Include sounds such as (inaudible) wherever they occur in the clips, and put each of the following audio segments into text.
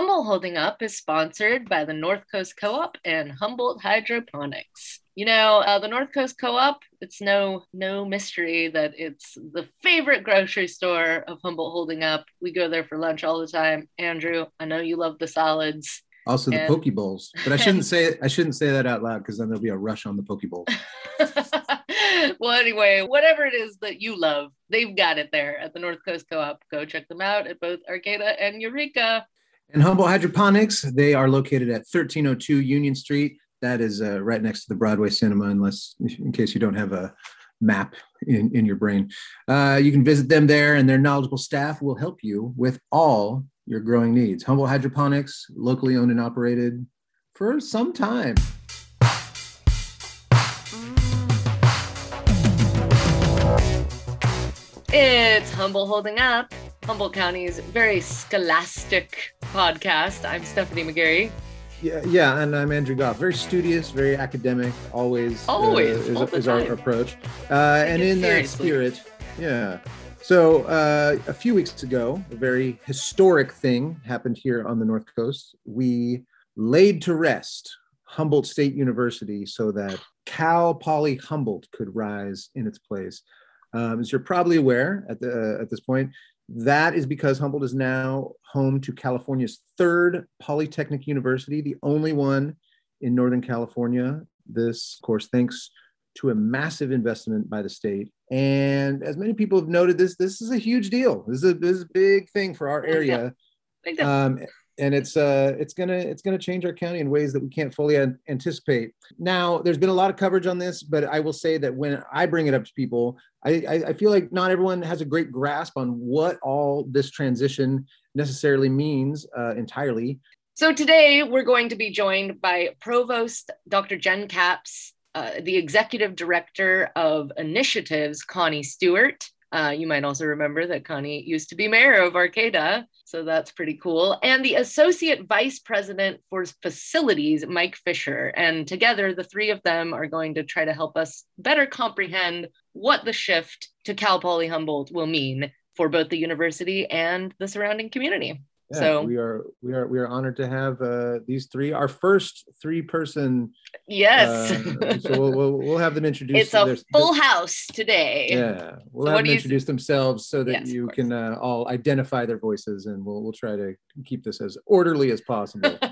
Humboldt Holding Up is sponsored by the North Coast Co op and Humboldt Hydroponics. You know, uh, the North Coast Co-op, it's no no mystery that it's the favorite grocery store of Humboldt Holding Up. We go there for lunch all the time. Andrew, I know you love the solids. Also the and... poke bowls. But I shouldn't say it, (laughs) I shouldn't say that out loud because then there'll be a rush on the poke bowl. (laughs) well, anyway, whatever it is that you love, they've got it there at the North Coast Co-op. Go check them out at both Arcata and Eureka. And Humboldt Hydroponics, they are located at 1302 Union Street. That is uh, right next to the Broadway Cinema, unless in case you don't have a map in, in your brain. Uh, you can visit them there, and their knowledgeable staff will help you with all your growing needs. Humboldt Hydroponics, locally owned and operated for some time. It's Humboldt Holding Up, Humboldt County's very scholastic podcast. I'm Stephanie McGarry. Yeah, yeah, and I'm Andrew Goff. Very studious, very academic. Always, uh, always uh, is, is our approach. Uh, and in seriously. that spirit, yeah. So uh, a few weeks ago, a very historic thing happened here on the North Coast. We laid to rest Humboldt State University so that Cal Poly Humboldt could rise in its place. Um, as you're probably aware at the uh, at this point, that is because Humboldt is now home to California's third polytechnic university, the only one in Northern California. This, of course, thanks to a massive investment by the state. And as many people have noted, this this is a huge deal. This is a, this is a big thing for our area. (laughs) Um, and it's uh, it's gonna it's gonna change our county in ways that we can't fully anticipate. Now, there's been a lot of coverage on this, but I will say that when I bring it up to people, I, I, I feel like not everyone has a great grasp on what all this transition necessarily means uh, entirely. So today we're going to be joined by Provost Dr. Jenn Capps, uh, the Executive Director of Initiatives, Connie Stewart. Uh, you might also remember that Connie used to be mayor of Arcata, so that's pretty cool. And the Associate Vice President for Facilities, Mike Fisher. And together, the three of them are going to try to help us better comprehend what the shift to Cal Poly Humboldt will mean for both the university and the surrounding community. Yeah, so we are we are we are honored to have uh, these three, our first three person. Yes. Uh, so we'll, we'll, we'll have them (laughs) introduce. It's a full house today. Yeah, we'll so have them introduce themselves so that yes, you can uh, all identify their voices, and we'll we'll try to keep this as orderly as possible. (laughs)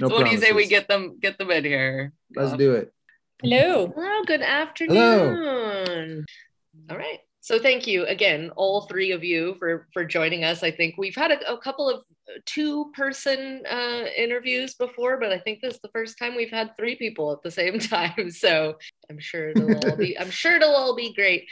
No so what do you say we get them get them in here? Let's um, do it. Hello. Hello. Good afternoon. Hello. All right. So thank you again, all three of you, for for joining us. I think we've had a, a couple of two person uh, interviews before, but I think this is the first time we've had three people at the same (laughs) time. So I'm sure it'll all be I'm sure it'll all be great.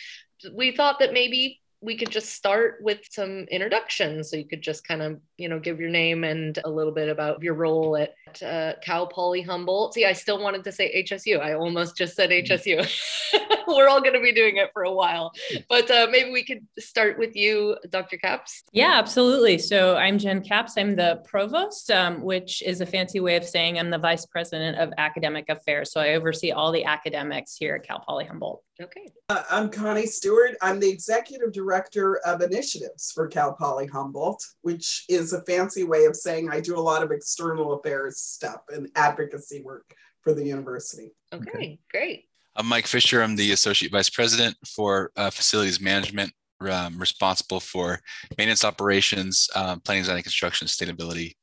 We thought that maybe we could just start with some introductions. So you could just kind of, you know, give your name and a little bit about your role at uh, Cal Poly Humboldt. See, I still wanted to say HSU. I almost just said HSU. (laughs) We're all going to be doing it for a while, but uh, maybe we could start with you, Dr. Capps. Yeah, absolutely. So I'm Jenn Capps. I'm the provost, um, which is a fancy way of saying I'm the vice president of academic affairs. So I oversee all the academics here at Cal Poly Humboldt. Okay. Uh, I'm Connie Stewart. I'm the executive director of initiatives for Cal Poly Humboldt, which is a fancy way of saying I do a lot of external affairs stuff and advocacy work for the university. Okay, okay. great. I'm Mike Fisher. I'm the associate vice president for uh, facilities management, um, responsible for maintenance operations, um, planning, design, and construction, sustainability,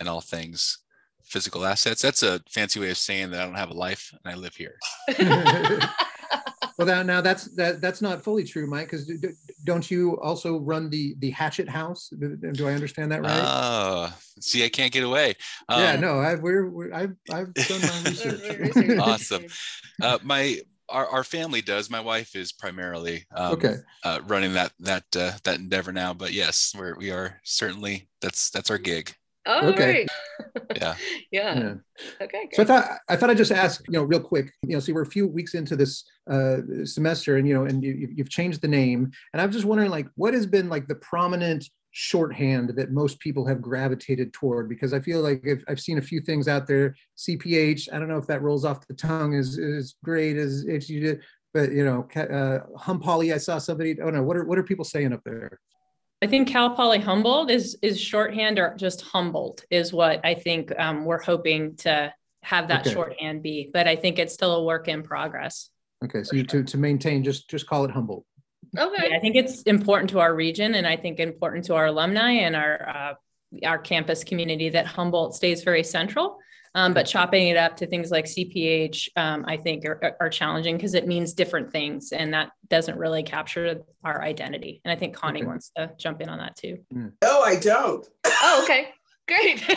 and all things physical assets. That's a fancy way of saying that I don't have a life and I live here. (laughs) (laughs) well, now, now that's that that's not fully true, Mike. Because don't you also run the the Hatchet House? Do I understand that right? Oh, see, I can't get away. Um, yeah, no, I, we're, we're I've I've done my (laughs) research. awesome. Uh, my our, our family does. My wife is primarily um, okay uh, running that that uh, that endeavor now. But yes, we're we are certainly that's that's our gig. Oh, okay. (laughs) (laughs) yeah. yeah. Yeah. Okay. Great. So I thought I thought I'd just ask, you know, real quick. You know, see, we're a few weeks into this uh, semester, and you know, and you, you've changed the name, and I'm just wondering, like, what has been like the prominent shorthand that most people have gravitated toward because I feel like I've, I've, seen a few things out there. CPH, I don't know if that rolls off the tongue as, as great as if you did, but you know, uh, hum poly, I saw somebody, oh no, what are, what are people saying up there? I think Cal Poly Humboldt is is shorthand or just Humboldt is what I think um, we're hoping to have that okay. shorthand be. But I think it's still a work in progress. Okay, so you, to to maintain, just just call it Humboldt. Okay, yeah, I think it's important to our region, and I think important to our alumni and our uh, our campus community that Humboldt stays very central. Um, but chopping it up to things like CPH, um, I think are, are challenging because it means different things, and that doesn't really capture our identity. And I think Connie okay. wants to jump in on that too. No, I don't. Oh, okay, great. (laughs)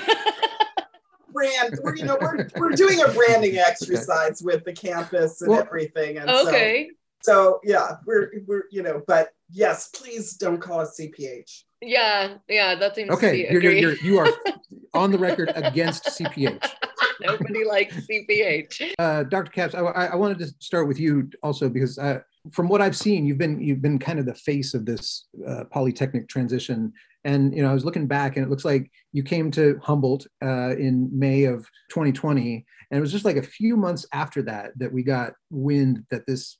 brand. We're you know we're we're doing a branding exercise with the campus and well, everything. And okay. So, so yeah, we're we're you know, but yes, please don't call us CPH. Yeah, yeah, that seems okay. You're, you're, you're, you are (laughs) on the record against CPH. (laughs) Nobody likes CPH. Uh, Dr. Capps, I, I, wanted to start with you also because uh, from what I've seen, you've been you've been kind of the face of this uh, polytechnic transition. And you know, I was looking back, and it looks like you came to Humboldt uh, in May of 2020, and it was just like a few months after that that we got wind that this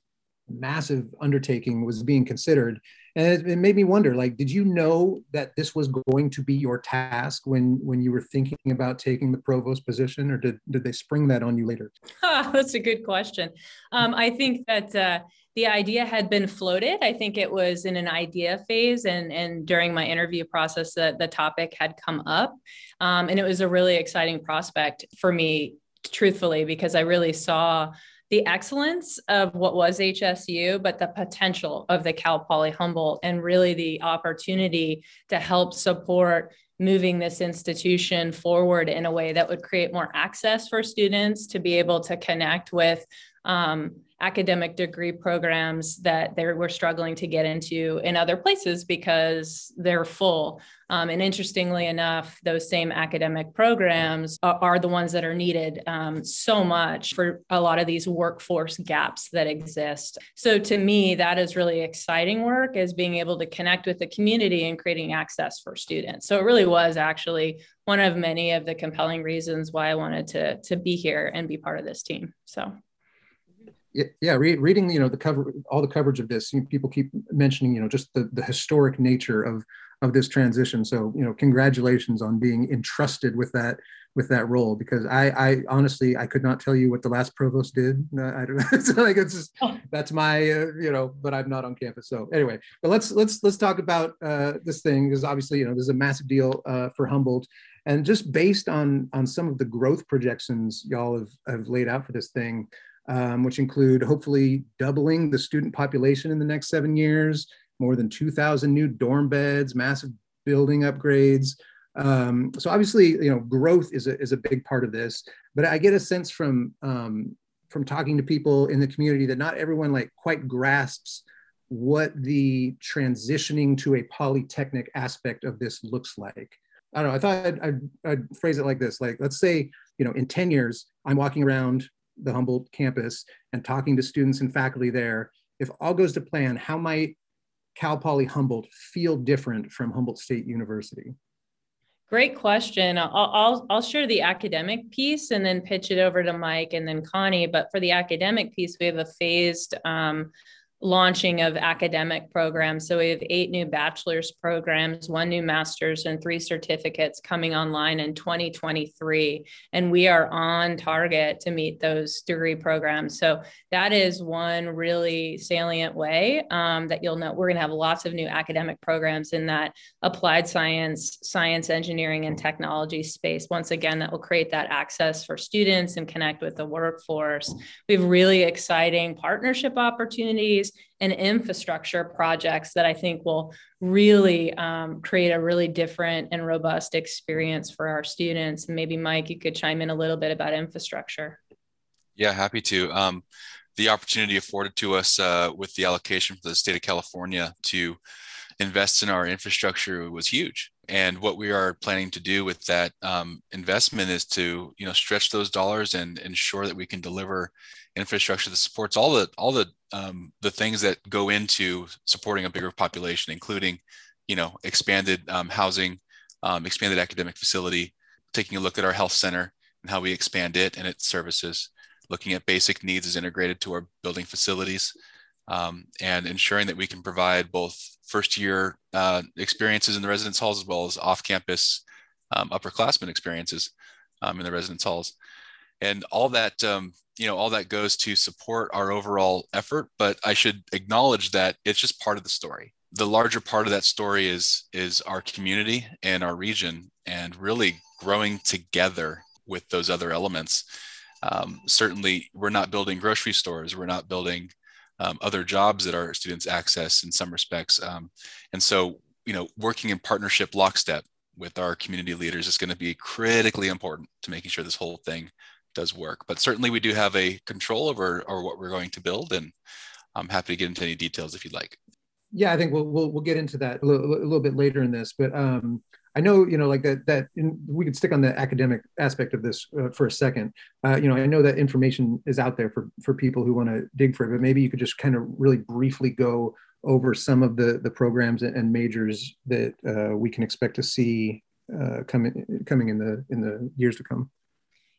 massive undertaking was being considered. And it, it, made me wonder like did you know that this was going to be your task when when you were thinking about taking the provost position or did, did they spring that on you later? (laughs) That's a good question. Um, i think that uh, the idea had been floated. I think it was in an idea phase and and during my interview process the, the topic had come up. Um, and it was a really exciting prospect for me truthfully because i really saw the excellence of what was HSU, but the potential of the Cal Poly Humboldt and really the opportunity to help support moving this institution forward in a way that would create more access for students to be able to connect with um, academic degree programs that they were struggling to get into in other places because they're full. Um, and interestingly enough, those same academic programs are, are the ones that are needed um, so much for a lot of these workforce gaps that exist. So to me, that is really exciting work is being able to connect with the community and creating access for students. So it really was actually one of many of the compelling reasons why I wanted to, to be here and be part of this team. So yeah, re- reading you know the cover, all the coverage of this, you know, people keep mentioning you know just the the historic nature of of this transition. So you know, congratulations on being entrusted with that with that role because I I honestly I could not tell you what the last provost did. (laughs) I don't know. (laughs) it's like it's just oh. that's my uh, you know, but I'm not on campus. So anyway, but let's let's let's talk about uh, this thing because obviously you know this is a massive deal uh, for Humboldt. And just based on on some of the growth projections y'all have, have laid out for this thing, um, which include hopefully doubling the student population in the next seven years, more than 2,000 new dorm beds, massive building upgrades. Um, so obviously, you know, growth is a, is a big part of this, but I get a sense from, um, from talking to people in the community that not everyone like quite grasps what the transitioning to a polytechnic aspect of this looks like. I don't know. I thought I'd, I'd, I'd, phrase it like this: like, let's say, you know, in ten years, I'm walking around the Humboldt campus and talking to students and faculty there, if all goes to plan, how might Cal Poly Humboldt feel different from Humboldt State University? Great question. I'll, I'll, I'll share the academic piece and then pitch it over to Mike and then Connie. But for the academic piece, we have a phased um, launching of academic programs. So we have eight new bachelor's programs, one new master's, and three certificates coming online in 2023. And we are on target to meet those degree programs. So that is one really salient way um, that you'll know. We're going to have lots of new academic programs in that applied science, science, engineering, and technology space. Once again, that will create that access for students and connect with the workforce. We have really exciting partnership opportunities and infrastructure projects that I think will really um, create a really different and robust experience for our students. And maybe Mike, you could chime in a little bit about infrastructure. Yeah, happy to. Um, the opportunity afforded to us uh, with the allocation for the state of California to invest in our infrastructure was huge. And what we are planning to do with that um, investment is to, you know, stretch those dollars and ensure that we can deliver infrastructure that supports all the all the um, the things that go into supporting a bigger population, including, you know, expanded um, housing, um, expanded academic facility, taking a look at our health center and how we expand it and its services, looking at basic needs as integrated to our building facilities, um, and ensuring that we can provide both first year uh, experiences in the residence halls as well as off campus um, upperclassmen experiences um, in the residence halls. And all that, you know, all that goes to support our overall effort. But I should acknowledge that it's just part of the story. The larger part of that story is is our community and our region, and really growing together with those other elements. Um, certainly, we're not building grocery stores. We're not building um, other jobs that our students access in some respects. Um, and so, you know, working in partnership lockstep with our community leaders is going to be critically important to making sure this whole thing does work. But certainly, we do have a control over, over what we're going to build, and I'm happy to get into any details if you'd like. Yeah, I think we'll we'll, we'll get into that a little, a little bit later in this, but um, I know, you know, like that, that in, we could stick on the academic aspect of this uh, for a second. Uh, you know, I know that information is out there for, for people who want to dig for it, but maybe you could just kind of really briefly go over some of the, the programs and majors that uh, we can expect to see uh, coming, coming in the, in the years to come.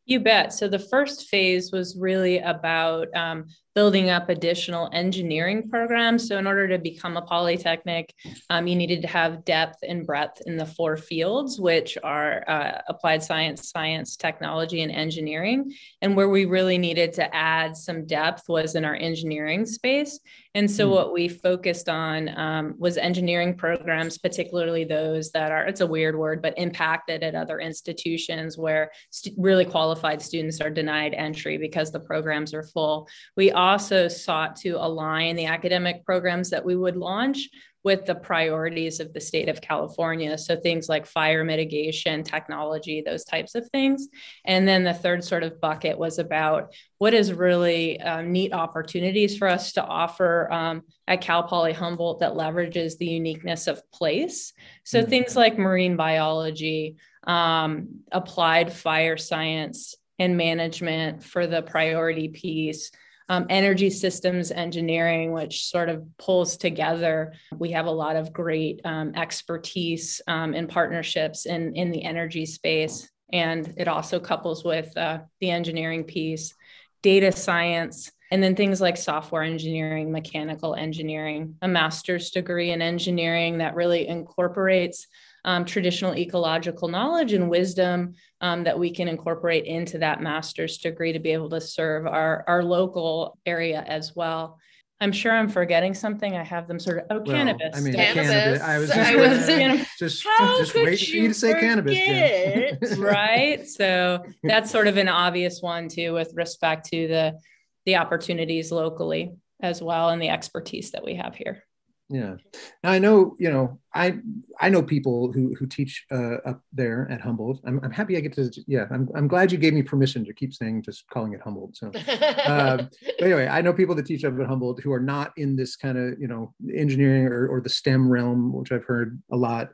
You bet. So the first phase was really about um, building up additional engineering programs. So in order to become a polytechnic, um, you needed to have depth and breadth in the four fields, which are uh, applied science, science, technology, and engineering. And where we really needed to add some depth was in our engineering space. And so, mm. what we focused on um, was engineering programs, particularly those that are, it's a weird word, but impacted at other institutions where st- really qualified students are denied entry because the programs are full. We also sought to align the academic programs that we would launch with the priorities of the state of California. So things like fire mitigation, technology, those types of things. And then the third sort of bucket was about what is really um, neat opportunities for us to offer um, at Cal Poly Humboldt that leverages the uniqueness of place. So mm-hmm. things like marine biology, um, applied fire science and management for the priority piece um, energy systems engineering, which sort of pulls together. We have a lot of great um, expertise um, and partnerships in, in the energy space. And it also couples with uh, the engineering piece, data science, and then things like software engineering, mechanical engineering, a master's degree in engineering that really incorporates um, traditional ecological knowledge and wisdom um, that we can incorporate into that master's degree to be able to serve our, our local area as well. I'm sure I'm forgetting something. I have them sort of oh well, cannabis. I mean cannabis. cannabis. I was (laughs) just, I was, (laughs) just, How just waiting for you to say cannabis. (laughs) right. So that's sort of an obvious one too, with respect to the the opportunities locally as well and the expertise that we have here yeah now i know you know i i know people who who teach uh, up there at humboldt I'm, I'm happy i get to yeah I'm, I'm glad you gave me permission to keep saying just calling it humboldt so uh, (laughs) but anyway i know people that teach up at humboldt who are not in this kind of you know engineering or, or the stem realm which i've heard a lot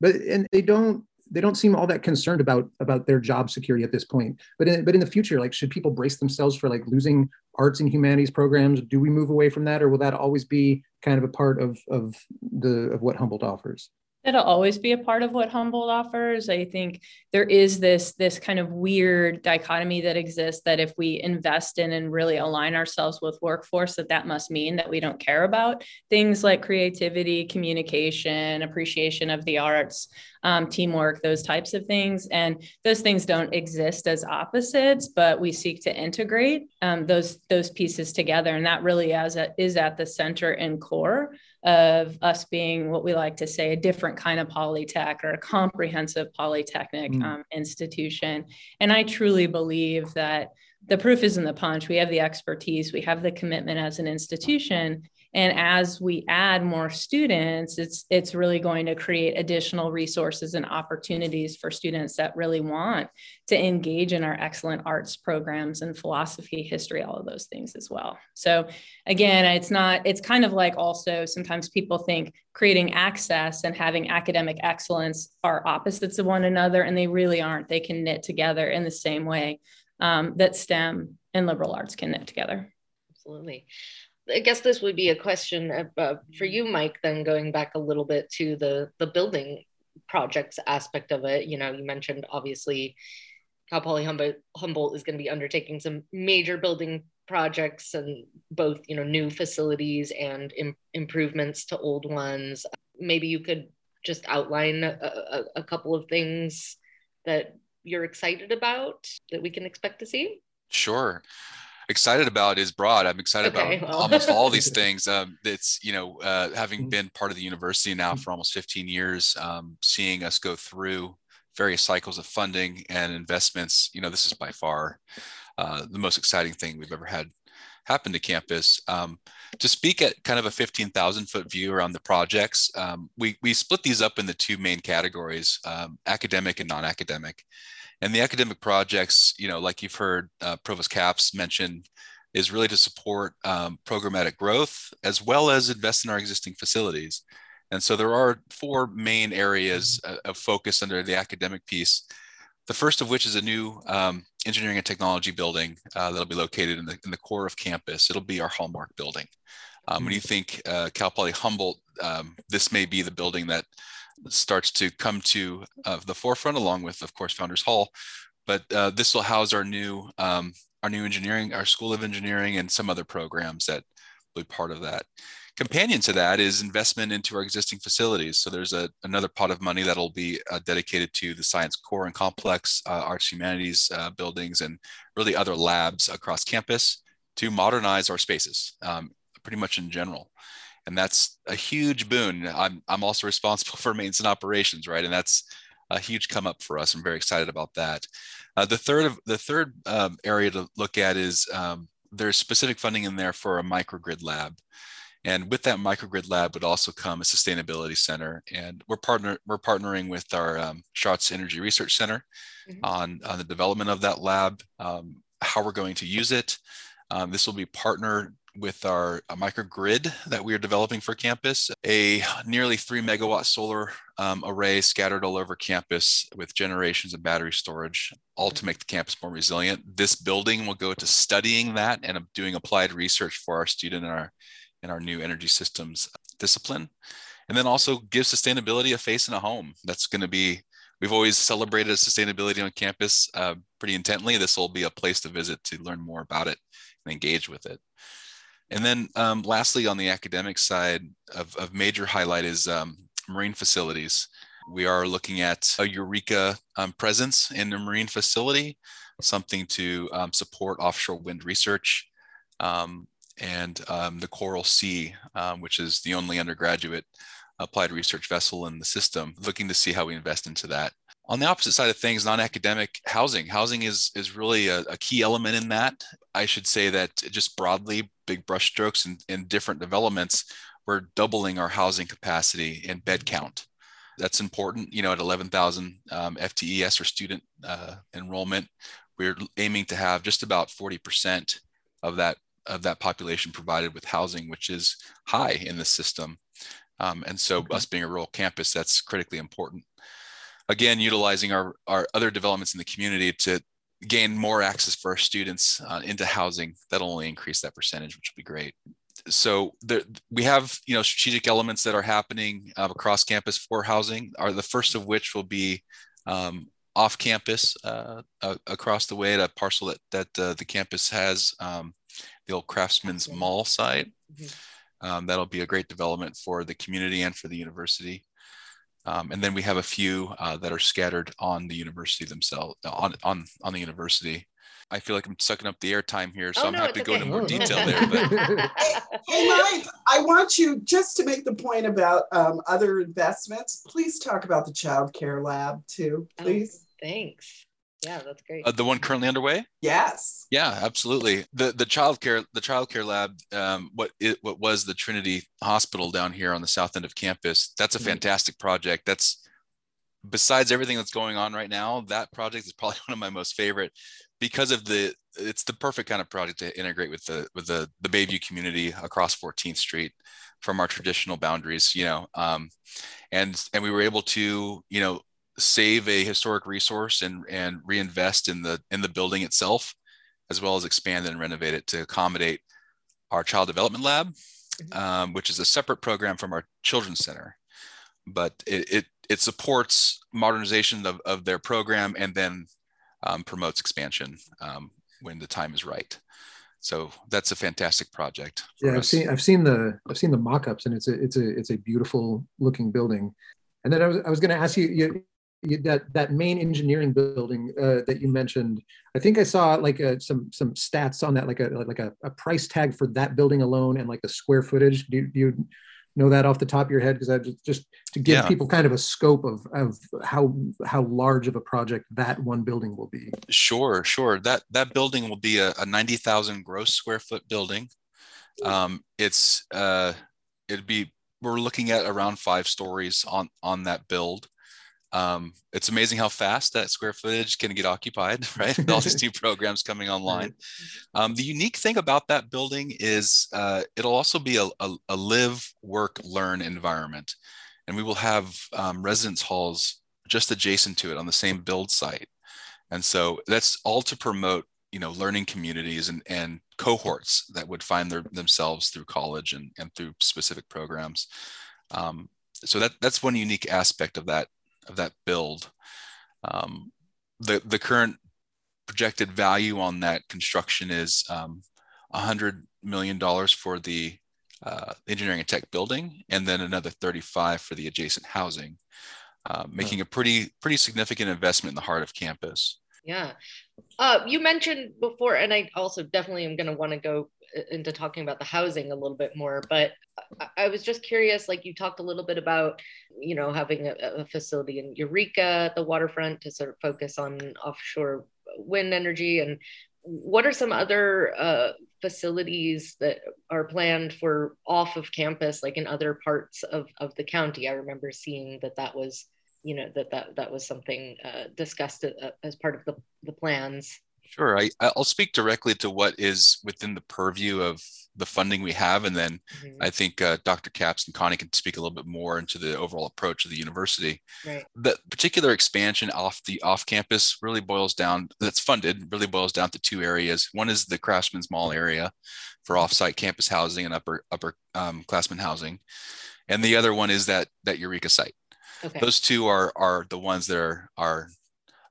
but and they don't they don't seem all that concerned about about their job security at this point. But in, but in the future, like should people brace themselves for like losing arts and humanities programs? Do we move away from that, or will that always be kind of a part of of the of what Humboldt offers? It'll always be a part of what Humboldt offers. I think there is this this kind of weird dichotomy that exists that if we invest in and really align ourselves with workforce, that that must mean that we don't care about things like creativity, communication, appreciation of the arts, um, teamwork, those types of things. And those things don't exist as opposites, but we seek to integrate um, those those pieces together, and that really is at, is at the center and core of us being what we like to say a different kind of polytech or a comprehensive polytechnic mm. um, institution. And I truly believe that the proof is in the punch. We have the expertise, we have the commitment as an institution, and as we add more students it's it's really going to create additional resources and opportunities for students that really want to engage in our excellent arts programs and philosophy history all of those things as well. So again it's not it's kind of like also sometimes people think creating access and having academic excellence are opposites of one another and they really aren't. They can knit together in the same way um, that stem and liberal arts can knit together. Absolutely I guess this would be a question uh, for you, Mike. Then going back a little bit to the the building projects aspect of it. You know, you mentioned obviously Cal Poly Humboldt, Humboldt is going to be undertaking some major building projects and both you know new facilities and Im- improvements to old ones maybe you could just outline a, a, a, couple of things that you're excited about that we can expect to see sure excited about is broad i'm excited okay, about well. almost all these (laughs) things um, it's you know uh, having mm-hmm. been part of the university now mm-hmm. for almost 15 years um, seeing us go through various cycles of funding and investments you know this is by far uh, the most exciting thing we've ever had happen to campus. Um, to speak at kind of a 15,000 foot view around the projects, um, we, we split these up into two main categories, um, academic and non-academic. And the academic projects, you know, like you've heard uh, Provost Capps mention, is really to support um, programmatic growth as well as invest in our existing facilities. And so there are four main areas uh, of focus under the academic piece. The first of which is a new um, engineering and technology building uh, that'll be located in the, in the core of campus. It'll be our hallmark building. Um, when you hmm. think uh, Cal Poly Humboldt, um, this may be the building that starts to come to uh, the forefront, along with, of course, Founders Hall. But uh, this will house our new um, our new engineering, our School of Engineering, and some other programs that will be part of that. Companion to that is investment into our existing facilities. So there's a, another pot of money that'll be uh, dedicated to the science core and complex uh, arts humanities uh, buildings and really other labs across campus to modernize our spaces, um, pretty much in general. And that's a huge boon. I'm, I'm also responsible (laughs) for maintenance and operations, right? And that's a huge come up for us. I'm very excited about that. Uh, the third of the third um, area to look at is um, there's specific funding in there for a microgrid lab. And with that microgrid lab would also come a sustainability center. And we're partner we're partnering with our um, Schatz Energy Research Center mm-hmm. on, on the development of that lab, um, how we're going to use it. Um, this will be partnered with our microgrid that we are developing for campus, a nearly three megawatt solar um, array scattered all over campus with generations of battery storage, all to make the campus more resilient. This building will go to studying that and doing applied research for our student and our in our new energy systems discipline. And then also give sustainability a face in a home. That's going to be, we've always celebrated sustainability on campus uh, pretty intently. This will be a place to visit to learn more about it and engage with it. And then um, lastly, on the academic side of, of major highlight is um, marine facilities. We are looking at a Eureka um, presence in the marine facility, something to um, support offshore wind research. Um, and um, the Coral Sea, which is the only undergraduate applied research vessel in the system, looking to see how we invest into that. On the opposite side of things, non-academic housing. Housing is is really a, a key element in that. I should say that just broadly, big brushstrokes and, and different developments, we're doubling our housing capacity and bed count. That's important. You know, at 11,000 um, FTES or student uh, enrollment, we're aiming to have just about 40% of that of that population provided with housing, which is high in the system. Um, and so okay. us being a rural campus, that's critically important. Again, utilizing our, our other developments in the community to gain more access for our students uh, into housing, that'll only increase that percentage, which will be great. So there, we have, you know, strategic elements that are happening uh, across campus for housing. Are the first of which will be um, off campus uh, across the way at a parcel that that uh, the campus has. Um, the old Craftsman's Mall site. Mm-hmm. Um, that'll be a great development for the community and for the university. Um, and then we have a few uh, that are scattered on the university themselves, on, on, on the university. I feel like I'm sucking up the airtime here, so oh, I'm no, happy to okay. go into more detail (laughs) there. But... hey, (laughs) hey, Mike, I want you just to make the point about um, other investments. Please talk about the child care lab too, oh, please. Oh, thanks. Yeah, that's great. Uh, the one currently underway? Yes. Yeah, absolutely. The the childcare the childcare lab, um, what it what was the Trinity Hospital down here on the south end of campus. That's a mm-hmm. fantastic project. That's besides everything that's going on right now, that project is (laughs) probably one of my most favorite because of the it's the perfect kind of project to integrate with the with the the Bayview community across 14th Street from our traditional boundaries, you know. Um, and and we were able to, you know, save a historic resource and and reinvest in the in the building itself as well as expand and renovate it to accommodate our child development lab mm-hmm. um, which is a separate program from our children's center but it it, it supports modernization of, of their program and then um, promotes expansion um, when the time is right So that's a fantastic project. Yeah, I've us. seen I've seen the I've seen the mock-ups and it's a it's a it's a beautiful looking building. And then I was I was going to ask you, you, you, that that main engineering building uh, that you mentioned. I think I saw like a, some some stats on that, like a like a, a price tag for that building alone and like the square footage. Do, do you know that off the top of your head? Because I just, just to give yeah. people kind of a scope of, of how how large of a project that one building will be. Sure, sure. That that building will be a, a ninety thousand gross square foot building. Um, it's uh, it'd be we're looking at around five stories on on that build. Um, it's amazing how fast that square footage can get occupied, (laughs) right? All these (laughs) new programs coming online. Um, the unique thing about that building is uh, it'll also be a, a, a, live, work, learn environment. And we will have um, residence halls just adjacent to it on the same build site. And so that's all to promote, you know, learning communities and, and cohorts that would find their, themselves through college and, and through specific programs. Um, so that, that's one unique aspect of that of that build. Um, the the current projected value on that construction is um, hundred million dollars for the uh, engineering and tech building, and then another 35 for the adjacent housing, uh, making a pretty pretty significant investment in the heart of campus. Yeah, uh, you mentioned before, and I also definitely am going to want to go into talking about the housing a little bit more but I, was just curious like you talked a little bit about you know having a, a facility in eureka at the waterfront to sort of focus on offshore wind energy. And what are some other uh, facilities that are planned for off of campus like in other parts of, of the county? I remember seeing that that was you know that that, that was something uh, discussed uh, as part of the, the plans Sure. I, I'll speak directly to what is within the purview of the funding we have. And then mm-hmm. I think uh, Dr. Capps and Connie can speak a little bit more into the overall approach of the university. Right. The particular expansion off the off campus really boils down, that's funded, really boils down to two areas. One is the Craftsman's Mall area for offsite campus housing and upper upper um, classman housing. And the other one is that that Eureka site. Okay. Those two are are the ones that are are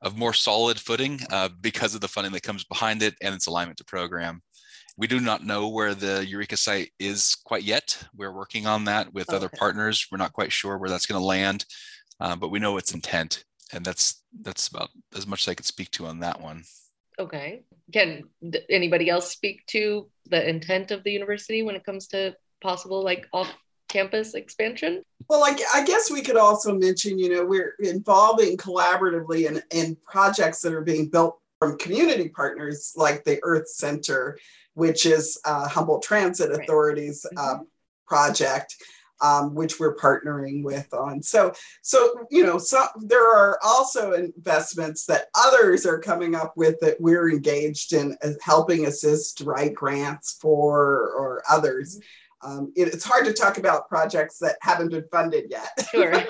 of more solid footing uh, because of the funding that comes behind it and its alignment to program. We do not know where the Eureka site is quite yet. We're working on that with okay. other partners. We're not quite sure where that's going to land, uh, but we know its intent, and that's that's about as much as I could speak to on that one. Okay. Can anybody else speak to the intent of the university when it comes to possible like off campus expansion? Well, I, I, guess we could also mention, you know, we're involving collaboratively in, in projects that are being built from community partners like the Earth Center, which is uh, Humboldt Transit Authority's right. uh, project. Um, which we're partnering with on. So, so you know, so there are also investments that others are coming up with that we're engaged in uh, helping assist write grants for or others. Um, it, it's hard to talk about projects that haven't been funded yet. (laughs) Sure.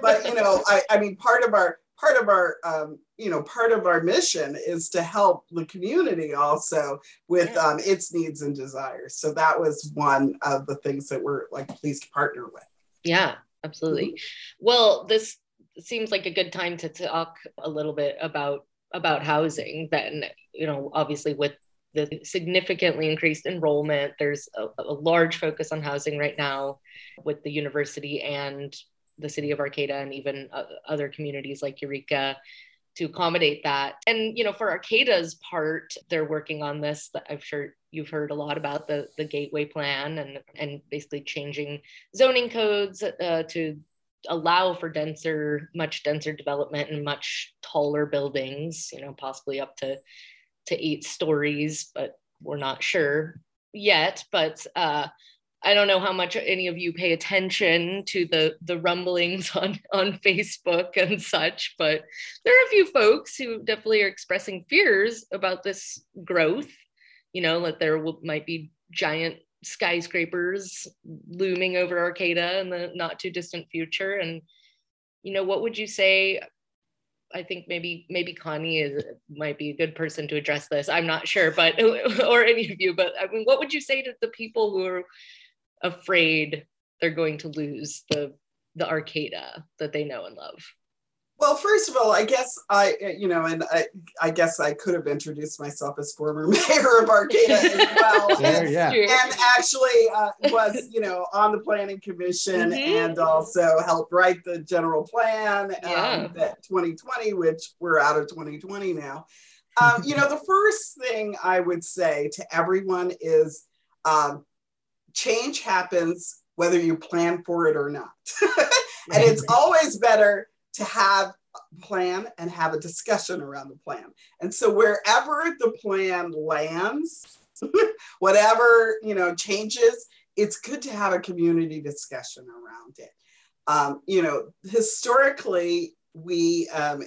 but you know, I, I mean, part of our part of our um, you know part of our mission is to help the community also with yeah. um, its needs and desires. So that was one of the things that we're like pleased to partner with. Yeah, absolutely. Mm-hmm. Well, this seems like a good time to talk a little bit about about housing. Then you know, obviously with the significantly increased enrollment. There's a, a, large focus on housing right now with the university and the city of Arcata and even uh, other communities like Eureka to accommodate that. And you know, for Arcata's part, they're working on this. I'm sure you've heard a lot about the the gateway plan and and basically changing zoning codes uh, to allow for denser, much denser development and much taller buildings. You know, possibly up to to eight stories, but we're not sure yet. But uh, I don't know how much any of you pay attention to the the rumblings (laughs) on on Facebook and such, but there are a few folks who definitely are expressing fears about this growth. You know, that there will, might be giant skyscrapers looming over Arcata in the not too distant future. And you know, what would you say? I think maybe maybe Connie is might be a good person to address this. I'm not sure, but (laughs) or any of you. But I mean, what would you say to the people who are afraid they're going to lose the the Arcata that they know and love? Well, first of all, I guess I, you know, and I, I guess I could have introduced myself as former (laughs) mayor of Arcata as (laughs) well. and, yeah. and actually uh, was, you know, on the planning commission mm-hmm. and also helped write the general plan yeah. um, that 2020, which we're out of 2020 now. Um, you know, the first thing I would say to everyone is um, change happens whether you plan for it or not. (laughs) and it's always better to have a plan and have a discussion around the plan. And so wherever the plan lands, (laughs) whatever you know changes, it's good to have a community discussion around it. Um, you know, historically, we um,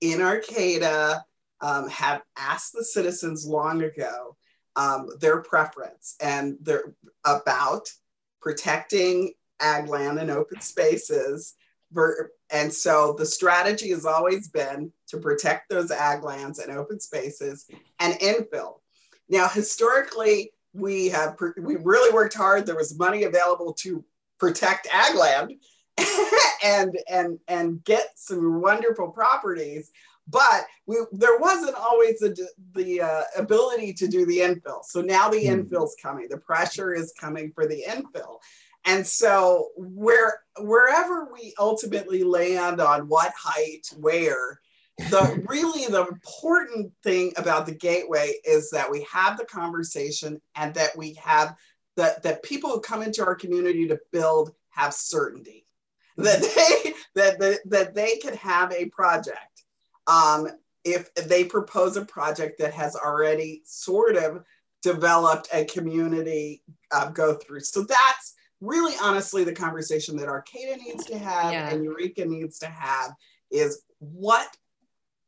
in Arcata um, have asked the citizens long ago um, their preference and they're about protecting ag land and open spaces and so the strategy has always been to protect those ag lands and open spaces and infill. Now, historically, we have we really worked hard. There was money available to protect ag land (laughs) and and and get some wonderful properties, but we there wasn't always the the uh, ability to do the infill. So now the mm. infill's coming. The pressure is coming for the infill, and so where wherever we ultimately land on what height, where, the (laughs) really the important thing about the gateway is that we have the conversation and that we have that that people who come into our community to build have certainty. That they that that, that they can have a project um, if they propose a project that has already sort of developed a community uh, go through. So that's really honestly the conversation that Arcata needs to have yeah. and Eureka needs to have is what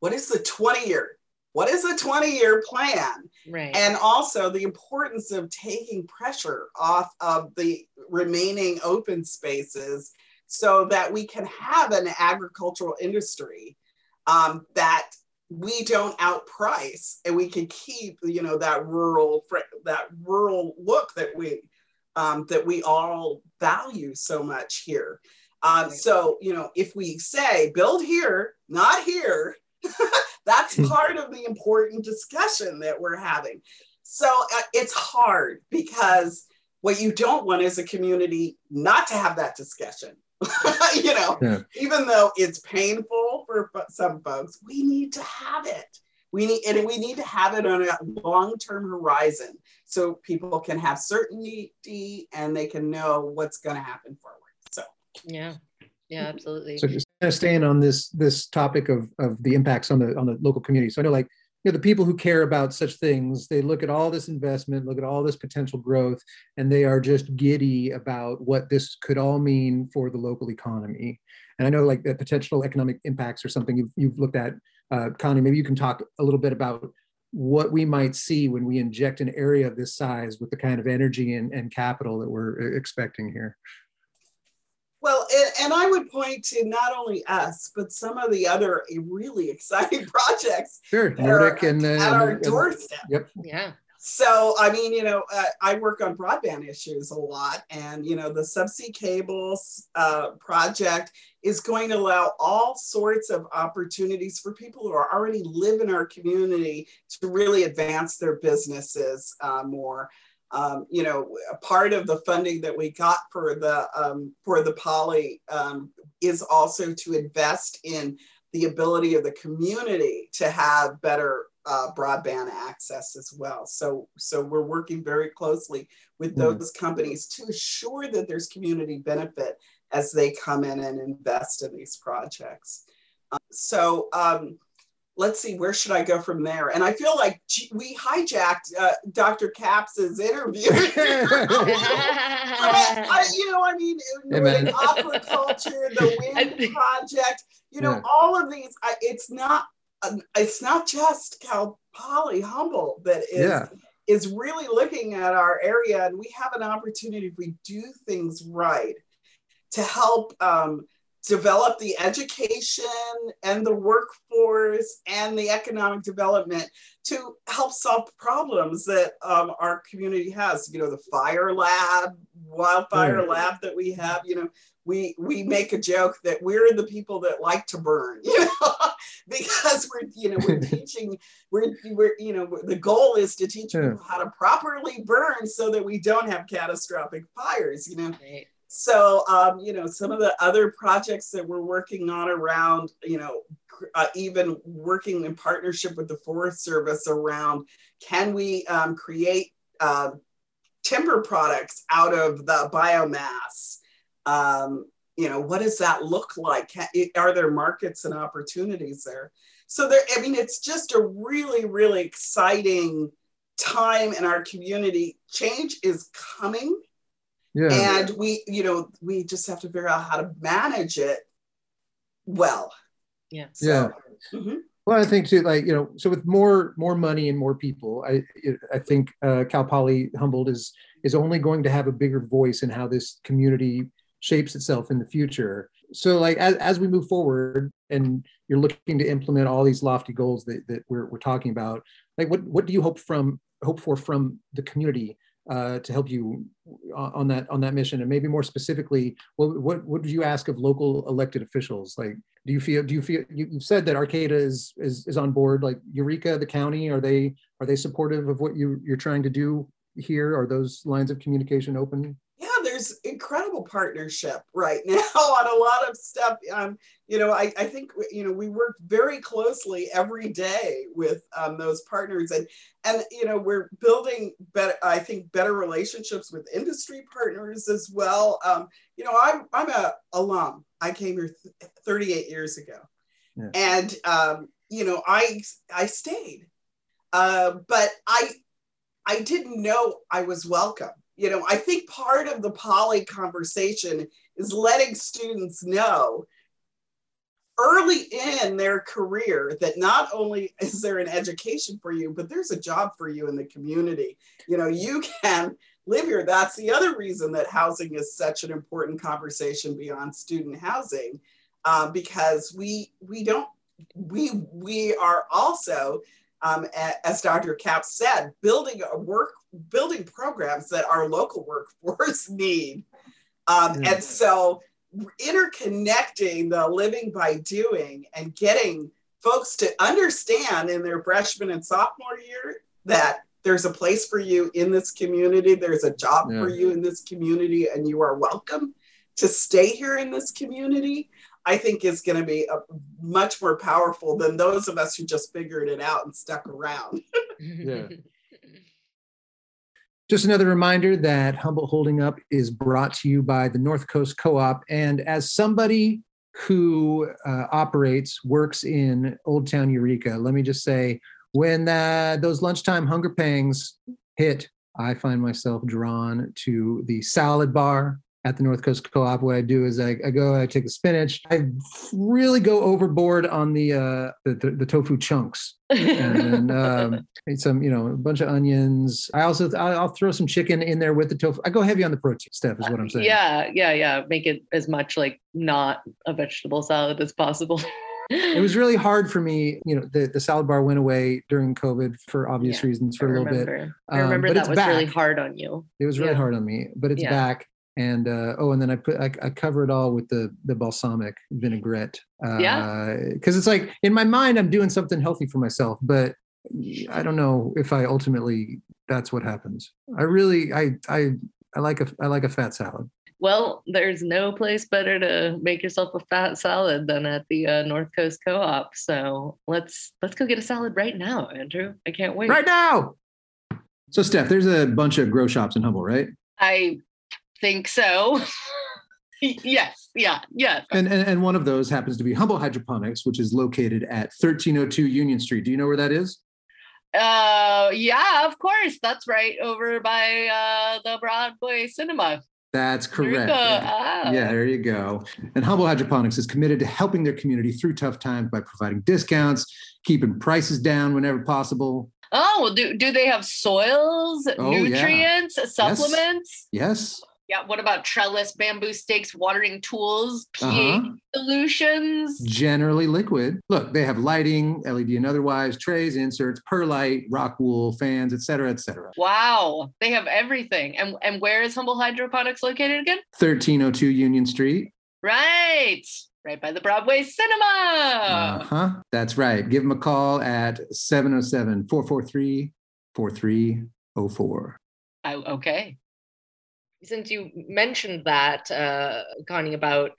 what is the 20 year what is a 20 year plan right and also the importance of taking pressure off of the remaining open spaces so that we can have an agricultural industry um, that we don't outprice and we can keep you know that rural that rural look that we um, that we all value so much here. Um, so, you know, if we say build here, not here, (laughs) that's hmm. part of the important discussion that we're having. So uh, it's hard because what you don't want is a community not to have that discussion. (laughs) you know, yeah. even though it's painful for some folks, we need to have it we need and we need to have it on a long-term horizon so people can have certainty and they can know what's going to happen forward so. Yeah yeah absolutely. So just kind of staying on this this topic of of the impacts on the on the local community. So i know like you know the people who care about such things they look at all this investment look at all this potential growth and they are just giddy about what this could all mean for the local economy. And i know like the potential economic impacts or something you've, you've looked at uh, Connie, maybe you can talk a little bit about what we might see when we inject an area of this size with the kind of energy and, and capital that we're expecting here. Well, and, and, I would point to not only us, but some of the other really (laughs) exciting projects. Sure, Nordic and at uh, our doorstep. Yep. Yeah. So, I mean, you know, uh, I work on broadband issues a lot, and, you know, the subsea cables uh, project is going to allow all sorts of opportunities for people who are already live in our community to really advance their businesses uh, more. Um, you know, a part of the funding that we got for the um, for the poly um, is also to invest in the ability of the community to have better uh, broadband access as well. So, so we're working very closely with hmm. those mm. companies to assure that there's community benefit as they come in and invest in these projects. Um, so um, let's see, where should I go from there? And I feel like we hijacked uh, Dr. Capps's interview. (laughs) (laughs) I, I, you know, I mean, Amen. aquaculture, the (laughs) wind project, you know, yeah. all of these, I, it's not it's not just Cal Poly Humboldt that is yeah. is really looking at our area, and we have an opportunity if we do things right to help um, develop the education and the workforce and the economic development to help solve problems that um, our community has. You know, the fire lab, wildfire lab that we have. You know, we we make a joke that we're the people that like to burn. (laughs) You know, because we're you know we're (laughs) teaching we're we're you know the goal is to teach people how to properly burn so that we don't have catastrophic fires. You know. Right so, um, you know, some of the other projects that we're working on around, you know, uh, even working in partnership with the Forest Service around can we um, create uh, timber products out of the biomass? Um, you know, what does that look like? Can, are there markets and opportunities there? So there, I mean, it's just a really, really exciting time in our community. Change is coming yeah. And we, you know, we just have to figure out how to manage it well. Yeah. So, yeah. Mm-hmm. Well, I think too, like you know, so with more more money and more people, I I think uh, Cal Poly Humboldt is is only going to have a bigger voice in how this community shapes itself in the future. So, like as, as we move forward, and you're looking to implement all these lofty goals that, that we're, we're talking about, like what what do you hope from hope for from the community uh, to help you on that on that mission? And maybe more specifically what what do you ask of local elected officials? Like do you feel do you feel you, have said that arcata is, is is on board like eureka the county are they are they supportive of what you you're trying to do here? Are those lines of communication open there's incredible partnership right (laughs) now on a lot of stuff. Um, you know, I, I think you know we work very closely every day with um, those partners, and and you know we're building better. I think better relationships with industry partners as well. Um, you know, I'm I'm a alum. I came here th- 38 years ago, yeah. and um, you know I I stayed, uh, but I I didn't know I was welcome you know, I think part of the poly conversation is letting students know early in their career that not only is there an education for you, but there's a job for you in the community. You know, you can live here. That's the other reason that housing is such an important conversation beyond student housing, uh, because we we don't we we are also um, as Dr. Capps said, building a work, building programs that our local (laughs) workforce need. Um, mm-hmm. And so interconnecting the living by doing and getting folks to understand in their freshman and sophomore year that there's a place for you in this community, there's a job yeah. for you in this community, and you are welcome to stay here in this community. I think is going to be a, much more powerful than those of us who just figured it out and stuck around. (laughs) yeah. (laughs) Just another reminder that Humboldt Holding Up is brought to you by the North Coast Co op. And as somebody who uh, operates, works in Old Town Eureka, let me just say when uh, those lunchtime hunger pangs hit, I find myself drawn to the salad bar at the North Coast Co-op, what I do is I, I go, I take the spinach, I really go overboard on the uh, the, the, the, tofu chunks, and then um, (laughs) some, you know, a bunch of onions. I also I'll, I'll, throw some chicken in there with the tofu. I go heavy on the protein stuff, is what I'm saying. Yeah, yeah, yeah. Make it as much like not a vegetable salad as possible. it was really (laughs) hard for me. You know, the, the salad bar went away during COVID for obvious yeah, reasons for I a little remember. bit. Um, I remember that was back. really hard on you. It was really yeah. hard on me, but it's yeah. back and uh, oh, and then I put I, I, cover it all with the the balsamic vinaigrette. Uh, yeah, because it's like in my mind I'm doing something healthy for myself, but I don't know if I ultimately that's what happens. I really I I I like a I like a fat salad. Well, there's no place better to make yourself a fat salad than at the uh, North Coast Co-op. So let's let's go get a salad right now, Andrew. I can't wait. Right now. So, Steph, there's a bunch of grow shops in Humboldt, right? I think so. (laughs) yes, yeah, yes. And, and and one of those happens to be Humboldt Hydroponics, which is located at 1302 Union Street. Do you know where that is? Uh, yeah, of course. That's right over by uh, the Broadway Cinema. That's correct. Yeah. Ah. yeah, there you go. And Humboldt Hydroponics is committed to helping their community through tough times by providing discounts, keeping prices down whenever possible, Oh, well, do do they have soils, oh, nutrients, yeah. supplements? Yes. yes. Yeah. What about trellis, bamboo stakes, watering tools, pH uh-huh. solutions? Generally liquid. Look, they have lighting, LED and otherwise, trays, inserts, perlite, rock wool, fans, etc., etc. Wow. They have everything. And, and where is Humboldt Hydroponics located again? 1302 Union Street. Right. Right by the Broadway Cinema. Uh huh. That's right. Give them a call at 707 443 4304. Okay since you mentioned that, uh, Connie, about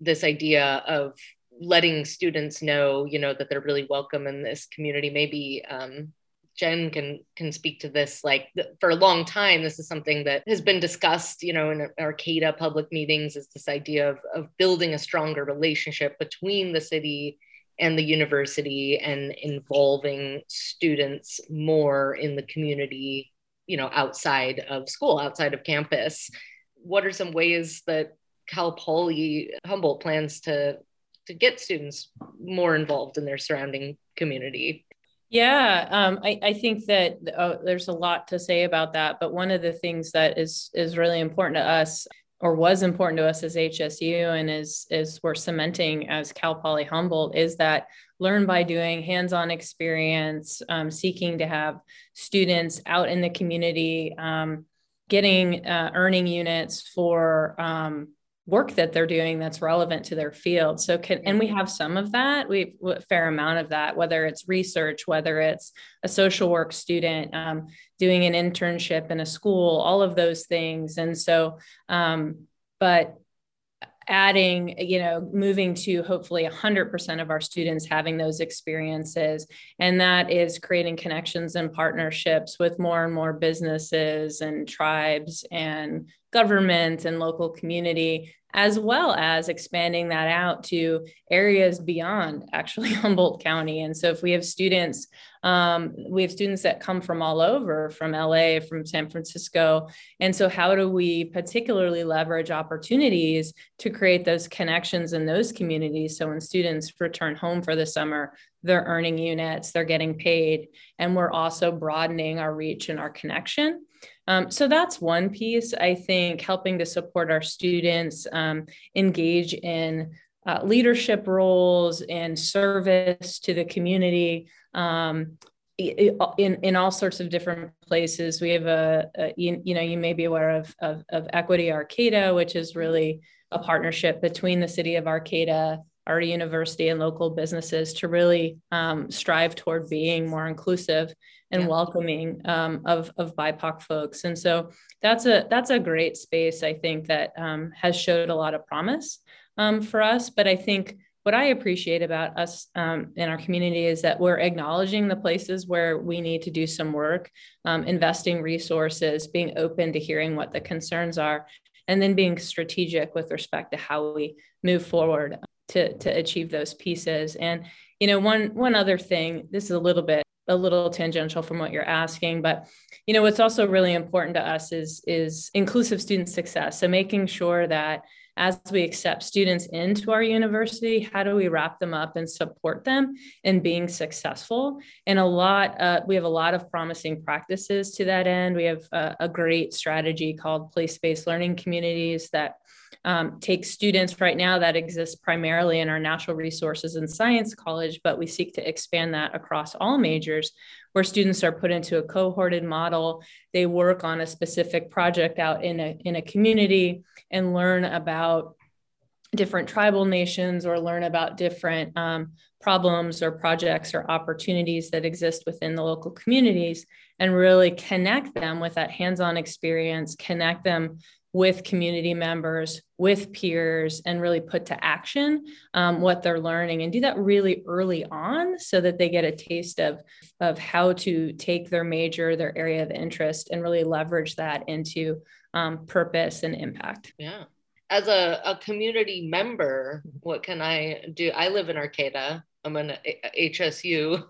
this idea of letting students know, you know, that they're really welcome in this community, maybe um, Jenn can can speak to this. Like th- for a long time, this is something that has been discussed, you know, in Arcata public meetings. Is this idea of of building a stronger relationship between the city and the university and involving students more in the community you know outside of school outside of campus what are some ways that cal poly humboldt plans to to get students more involved in their surrounding community yeah, um, I, I, think that uh, there's a lot to say about that. But one of the things that is is really important to us, or was important to us as HSU, and is is we're cementing as Cal Poly Humboldt, is that learn by doing hands-on experience um, seeking to have students out in the community um, getting uh, earning units for um, work that they're doing that's relevant to their field so can and we have some of that we a fair amount of that whether it's research whether it's a social work student um, doing an internship in a school all of those things and so um, but adding, you know, moving to hopefully 100% of our students having those experiences. And that is creating connections and partnerships with more and more businesses and tribes and government and local community as well as expanding that out to areas beyond actually (laughs) Humboldt County. And so if we have students, um, we have students that come from all over, from LA, from San Francisco. And so how do we particularly leverage opportunities to create those connections in those communities? So when students return home for the summer, they're earning units, they're getting paid, and we're also broadening our reach and our connection. Um, so that's one piece, I think, helping to support our students um, engage in uh, leadership roles and service to the community um, in, in all sorts of different places. We have a, a you, you, know, you may be aware of, of, of Equity Arcata, which is really a partnership between the city of Arcata our university and local businesses to really um, strive toward being more inclusive and yeah. welcoming um, of, of BIPOC folks. And so that's a that's a great space I think that um, has showed a lot of promise um, for us. But I think what I appreciate about us um, in our community is that we're acknowledging the places where we need to do some work, um, investing resources, being open to hearing what the concerns are, and then being strategic with respect to how we move forward to to achieve those pieces. And you know one one other thing this is a little bit a little tangential from what you're asking but you know what's also really important to us is is inclusive student success. So making sure that as we accept students into our university how do we wrap them up and support them in being successful? And a lot uh, we have a lot of promising practices to that end. We have a, a great strategy called place-based learning communities that um, take students right now that exist primarily in our natural resources and science college, but we seek to expand that across all majors where students are put into a cohorted model. They work on a specific project out in a, in a community and learn about different tribal nations or learn about different um, problems or projects or opportunities that exist within the local communities and really connect them with that hands-on experience connect them with community members, with peers, and really put to action um, what they're learning and do that really early on so that they get a taste of, of how to take their major, their area of interest, and really leverage that into um, purpose and impact. Yeah. As a, a community member, what can I do? I live in Arcata. I'm an HSU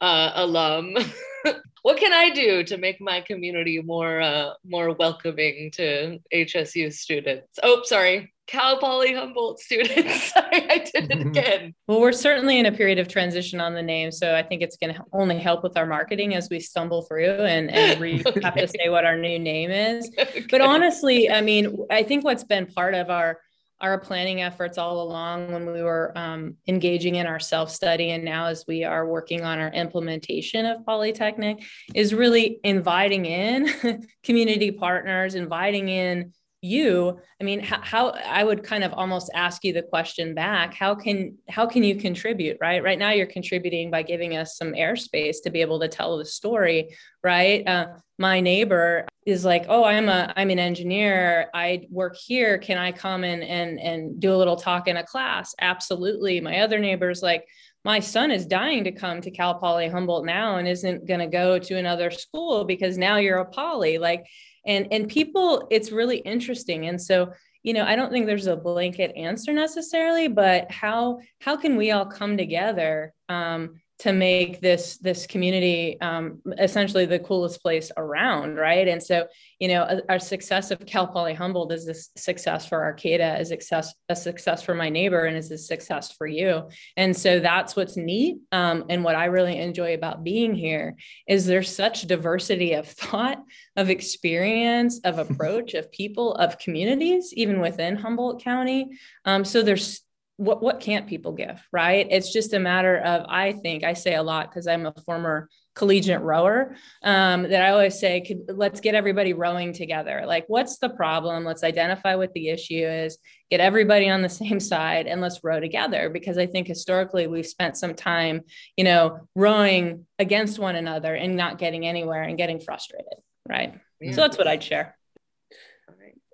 uh, alum. (laughs) what can I do to make my community more uh, more welcoming to HSU students? Oh, sorry, Cal Poly Humboldt students. (laughs) Sorry, I did it (laughs) again. Well, we're certainly in a period of transition on the name, so I think it's going to only help with our marketing as we stumble through and, and we okay. have to say what our new name is. Okay. But honestly, I mean, I think what's been part of our our planning efforts all along when we were um, engaging in our self study and now as we are working on our implementation of Polytechnic is really inviting in (laughs) community partners, inviting in you i mean how, how, i would kind of almost ask you the question back how can how can you contribute right? Right now you're contributing by giving us some airspace to be able to tell the story right? Uh, my neighbor is like oh i'm a i'm an engineer. I work here. Can i come in and and do a little talk in a class? Absolutely. My other neighbor's like my son is dying to come to cal poly humboldt now and isn't going to go to another school because now you're a poly. Like and and people it's really interesting. And so you know i don't think there's a blanket answer necessarily but how how can we all come together um, to make this this community um, essentially the coolest place around right? And so you know our success of cal poly humboldt is a success for arcata is success a success for my neighbor and is a success for you. And so that's what's neat um, and what i really enjoy about being here is there's such diversity of thought of experience of (laughs) approach of people of communities even within humboldt county. Um, so there's what what can't people give right? It's just a matter of i think i say a lot because i'm a former collegiate rower um, that i always say could, let's get everybody rowing together. Like what's the problem? Let's identify what the issue is get everybody on the (laughs) same side and let's row together. Because i think historically we've spent some time you know rowing against one another and not getting anywhere and getting frustrated right? Yeah. so that's what i'd share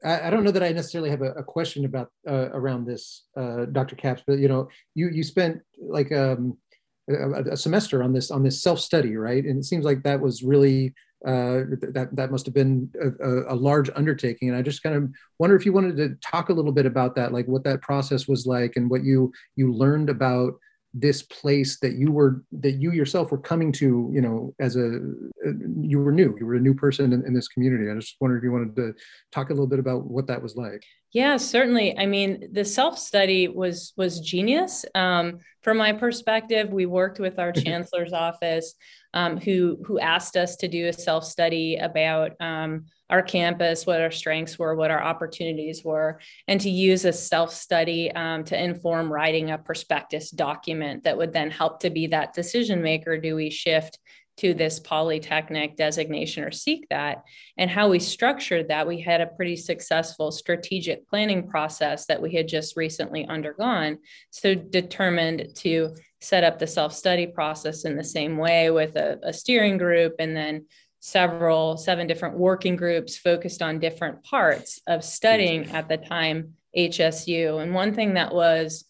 I, I don't know that I necessarily have a, a question about uh, around this, uh, Dr. Capps, but you know, you you spent like um, a, a, semester on this on this self study, right? And it seems like that was really uh, that that must have been a, a, large undertaking. And I just kind of wonder if you wanted to talk a little bit about that, like what that process was like, and what you you learned about this place that you were that you yourself were coming to you know as a you were new you were a new person in, in, this community. I just wondered if you wanted to talk a little bit about what that was like yeah certainly. I mean the self study was was genius. Um, from my perspective we worked with our chancellor's office um, who who asked us to do a self study about um, our campus, what our strengths were, what our opportunities were, and to use a self study um, to inform writing a prospectus document that would then help to be that decision maker. Do we shift to this polytechnic designation or seek that. And how we structured that we had a pretty successful strategic planning process that we had just recently undergone. So determined to set up the self-study process in the same way with a, a steering group and then several seven different working groups focused on different parts of studying at the time hsu and one thing that was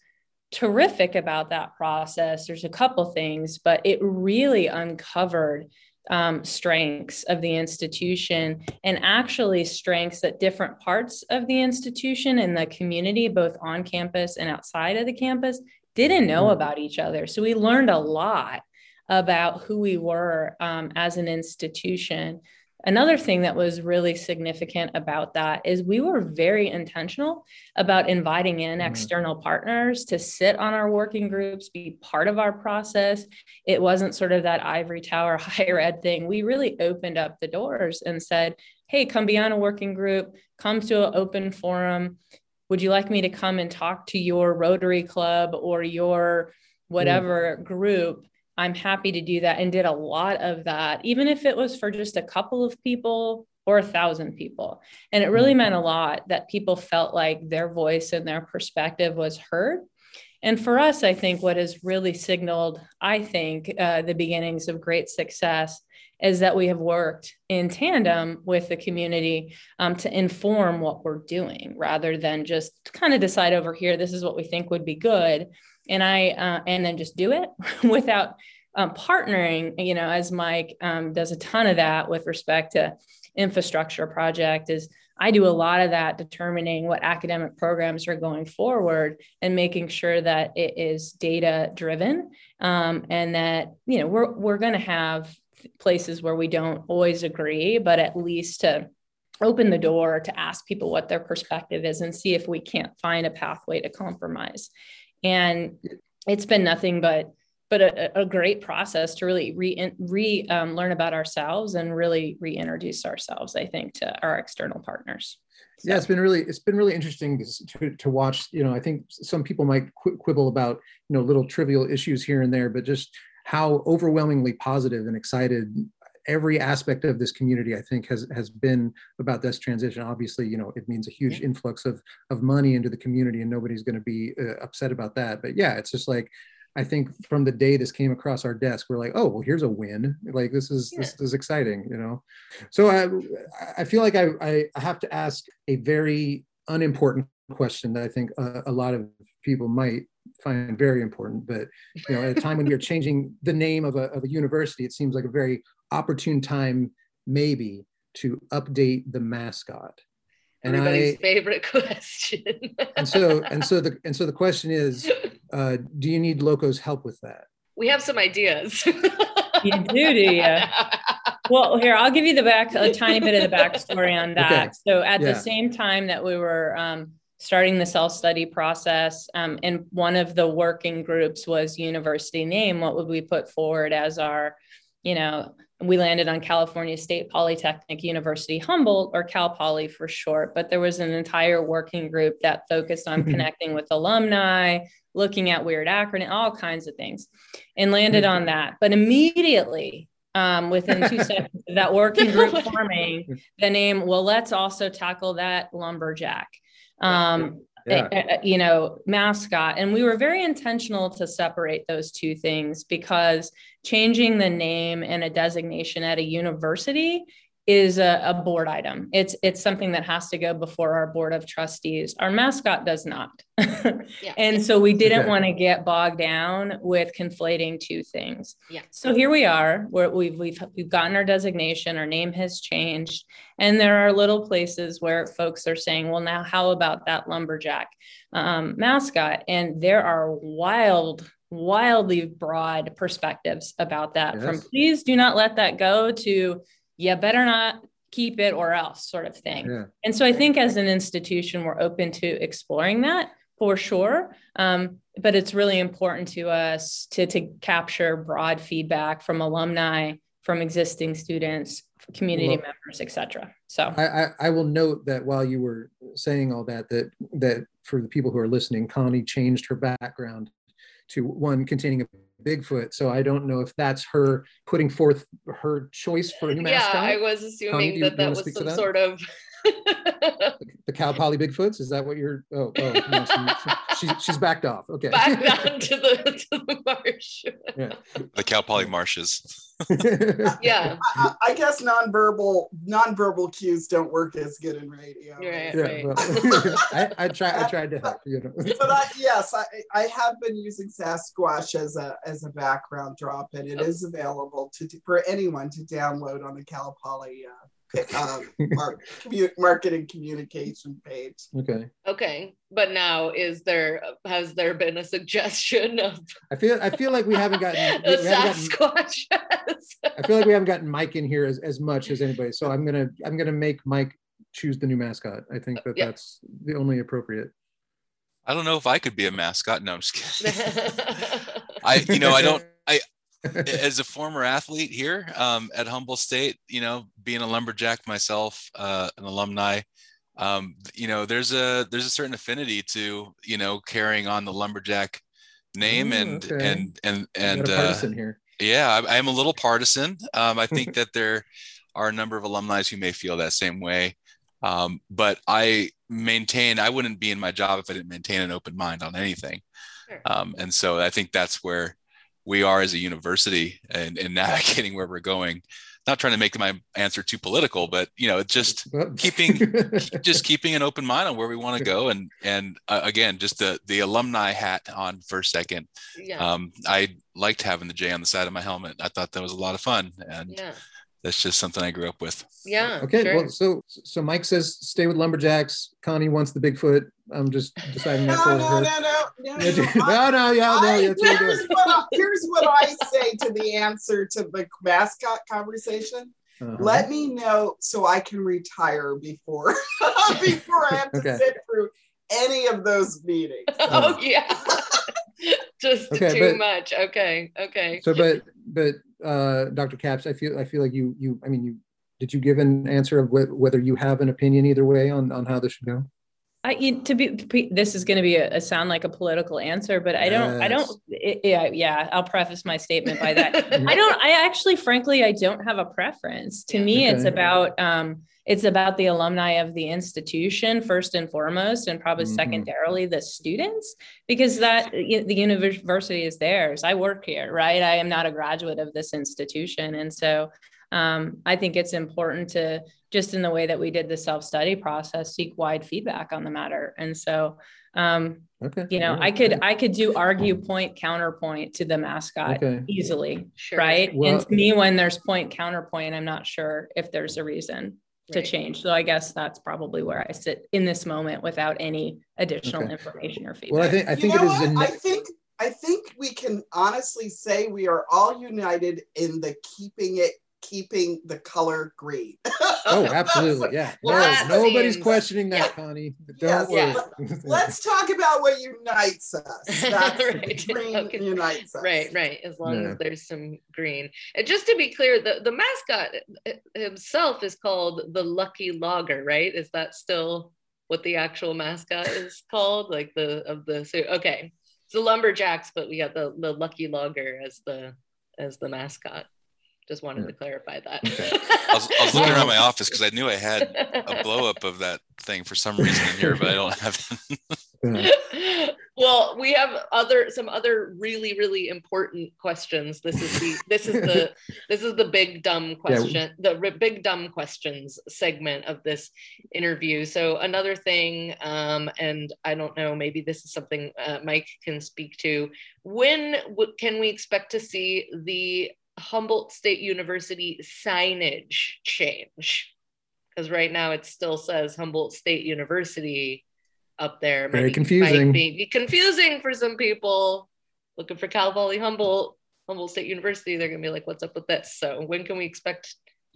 terrific about that process. There's a couple things but it really uncovered um, strengths of the institution and actually strengths that different parts of the institution and the community both on campus and outside of the campus didn't know mm-hmm. about each other. So we learned a lot about who we were um, as an institution Another thing that was really significant about that is we were very intentional about inviting in mm-hmm. external partners to sit on our working groups, be part of our process. It wasn't sort of that ivory tower (laughs) higher ed thing. We really opened up the doors and said, hey, come be on a working group, come to an open forum. Would you like me to come and talk to your Rotary Club or your whatever mm. group? I'm happy to do that and did a lot of that, even if it was for just a couple of people or a thousand people. And it really mm-hmm. meant a lot that people felt like their voice and their perspective was heard. And for us, I think what has really signaled, I think, uh, the beginnings of great success is that we have worked in tandem with the community um, to inform what we're doing rather than just kind of decide over here, this is what we think would be good and I uh, and then just do it (laughs) without um, partnering. You know, as Mike um, does a ton of that with respect to infrastructure project is I do a lot of that determining what academic programs are going forward and making sure that it is data driven um, and that you know we're we're going to have places where we don't always agree, but at least to open the door to ask people what their perspective is and see if we can't find a pathway to compromise. And it's been nothing but but a, a great process to really re, re um, learn about ourselves and really reintroduce ourselves. I think to our external partners. So. Yeah, it's been really it's been really interesting to, to watch. You know, I think some people might quibble about you know little trivial issues here and there, but just how overwhelmingly positive and excited every aspect of this community i think has has been about this transition obviously you know it means a huge yeah. influx of of money into the community and nobody's going to be uh, upset about that but yeah it's just like i think from the day this came across our desk we're like oh well here's a win like this is yeah. this is exciting you know so i i feel like i i have to ask a very unimportant question that i think uh, a lot of people might find very important but you know at a time when we are changing the name of a, of a university it seems like a very opportune time maybe to update the mascot and Everybody's I, favorite question. and so and so the and so the question is, (laughs) uh, do you need Locos help with that? We have some ideas. you do, do you? Well, here I'll give you the back a tiny bit of the backstory on (laughs) that. Okay. So at yeah. the same time that we were um, starting the self study process, um, and one of the working groups was university name. What would we put forward as our, you know, we landed on California State Polytechnic University Humboldt, or Cal Poly for short. But there was an entire working group that focused on (laughs) connecting with alumni, looking at weird acronym, all kinds of things, and landed on that. But immediately, um, within two (laughs) seconds of that working group (laughs) forming, the name, well, let's also tackle that lumberjack. Um, yeah. a, a, you know, mascot. And we were very intentional to separate those two things because changing the name and a designation at a university is a, a, board item. It's it's something that has to go before our board of trustees. Our mascot does not. yeah. (laughs) And so we didn't okay. want to get bogged down with conflating two things. Yeah. So here we are, where we've we've we've gotten our designation, our name has changed, and there are little places where folks are saying, well, now how about that lumberjack um, mascot? And there are wild wildly broad perspectives about that yes. from please do not let that go to you better not keep it or else sort of thing. Yeah. And so I think as an institution, we're open to exploring that for sure. Um, but it's really important to us to, to capture broad feedback from alumni, from existing students, community well, members, etc. So I, I, I will note that while you were saying all that, that that for the people who are listening, Connie changed her background to one containing a Bigfoot. So I don't know if that's her putting forth her choice for a new mascot. Yeah, I was assuming that that was some sort of the Cal Poly Bigfoots. Is that what you're? Oh, oh no, she, she, she's backed off. Okay, back down (laughs) to the to the marsh. Yeah. The Cal Poly marshes. (laughs) yeah, I, I, guess nonverbal nonverbal cues don't work as good in radio. Right, yeah, right. Well, (laughs) (laughs) I, I tried. I tried to help. You know. but I, yes, I, I have been using Sasquatch as a as a background drop, and it is available to for anyone to download on the Cal Poly uh, (laughs) um, marketing communication page. Okay. Okay, but now is there has there been a suggestion of? I feel I feel like we haven't gotten (laughs) a Sasquatch. Gotten, I feel like we haven't gotten Mike in here as, as much as anybody. So I'm gonna I'm gonna make Mike choose the new mascot. I think that that's the only appropriate. I don't know if I could be a mascot. No, I'm just kidding. (laughs) I you know I don't I (laughs) as a former athlete here um, at Humboldt State, you know, being a lumberjack myself, uh, an alumni, um, you know, there's a there's a certain affinity to you know carrying on the lumberjack name Ooh, and, okay. and and and uh, yeah, I, I, am a little partisan. Um, I think (laughs) that there are a number of alumni who may feel that same way. Um, but I maintain I wouldn't be in my job if I didn't maintain an open mind on anything. Sure. Um, and so I think that's where we are as a university and, in navigating (laughs) where we're going. Not trying to make my answer too political but you know just (laughs) keeping (laughs) just keeping an open mind on where we want to go. And and uh, again just the the alumni hat on for a second. Yeah. um, i liked having the j on the side of my helmet. I thought that was a lot of fun. And yeah that's just something I grew up with. Yeah. Okay. Sure. Well, so so Mike says stay with lumberjacks. Connie wants the Bigfoot. I'm just deciding that no, for no, her. No, no, no, no, (laughs) no, yeah, no. I, here's, what I, here's what I say to the answer to the mascot conversation. Uh-huh. Let me know so I can retire before (laughs) before I have to okay. sit through any of those meetings. (laughs) oh yeah. Just okay, too but, much. Okay. Okay. So but but uh Dr. Capps, I feel I feel like you you I mean you did you give an answer of wh- whether you have an opinion either way on on how this should go? I to be this is going to be a, a, sound like a political answer, but I don't yes. I don't it, yeah yeah I'll preface my statement by that (laughs) I don't I actually frankly I don't have a preference. To me, okay. it's about um it's about the alumni of the institution first and foremost, and probably mm-hmm. secondarily the students because that the university is theirs. I work here, right? I am not a graduate of this institution, and so um, I think it's important to just in the way that we did the self study process, seek wide feedback on the matter. And so, um, okay. you know, yeah, I could I could do argue point counterpoint to the mascot okay. easily, sure. right? Well, and to me, when there's point counterpoint, I'm not sure if there's a reason to right. change. So I guess that's probably where I sit in this moment without any additional okay. information or feedback. Well, I think I think you know it is. I think I think we can honestly say we are all united in the keeping it keeping the color green. oh, (laughs) absolutely. Yeah. Well, no, nobody's seems, questioning that, yeah. Connie. Don't yes, worry. Yeah. (laughs) Let's talk about what unites us. (laughs) That's right. green okay. unites us. Right, right. As long yeah. as there's some green. And just to be clear, the, the mascot uh, uh, himself is called the Lucky Logger, right? Is that still what the actual mascot is called? Like the of the so okay. It's the lumberjacks, but we got the, the Lucky Logger as the as the mascot. Just wanted yeah. to clarify that. Okay. (laughs) I, was, I was looking around my office because I knew I had a blow up of that thing for some reason in here, but I don't have. (laughs) (laughs) well, we have other some other really really important questions. This is the this is the this is the big dumb question, yeah. the big dumb questions segment of this interview. So another thing, um, and I don't know, maybe this is something uh, Mike can speak to. When w- can we expect to see the Humboldt State University signage change? Because right now it still says Humboldt State University up there. Very might confusing. Might be confusing for some people looking for Cal Poly Humboldt, Humboldt State University. They're gonna be like, "What's up with this?" So when can we expect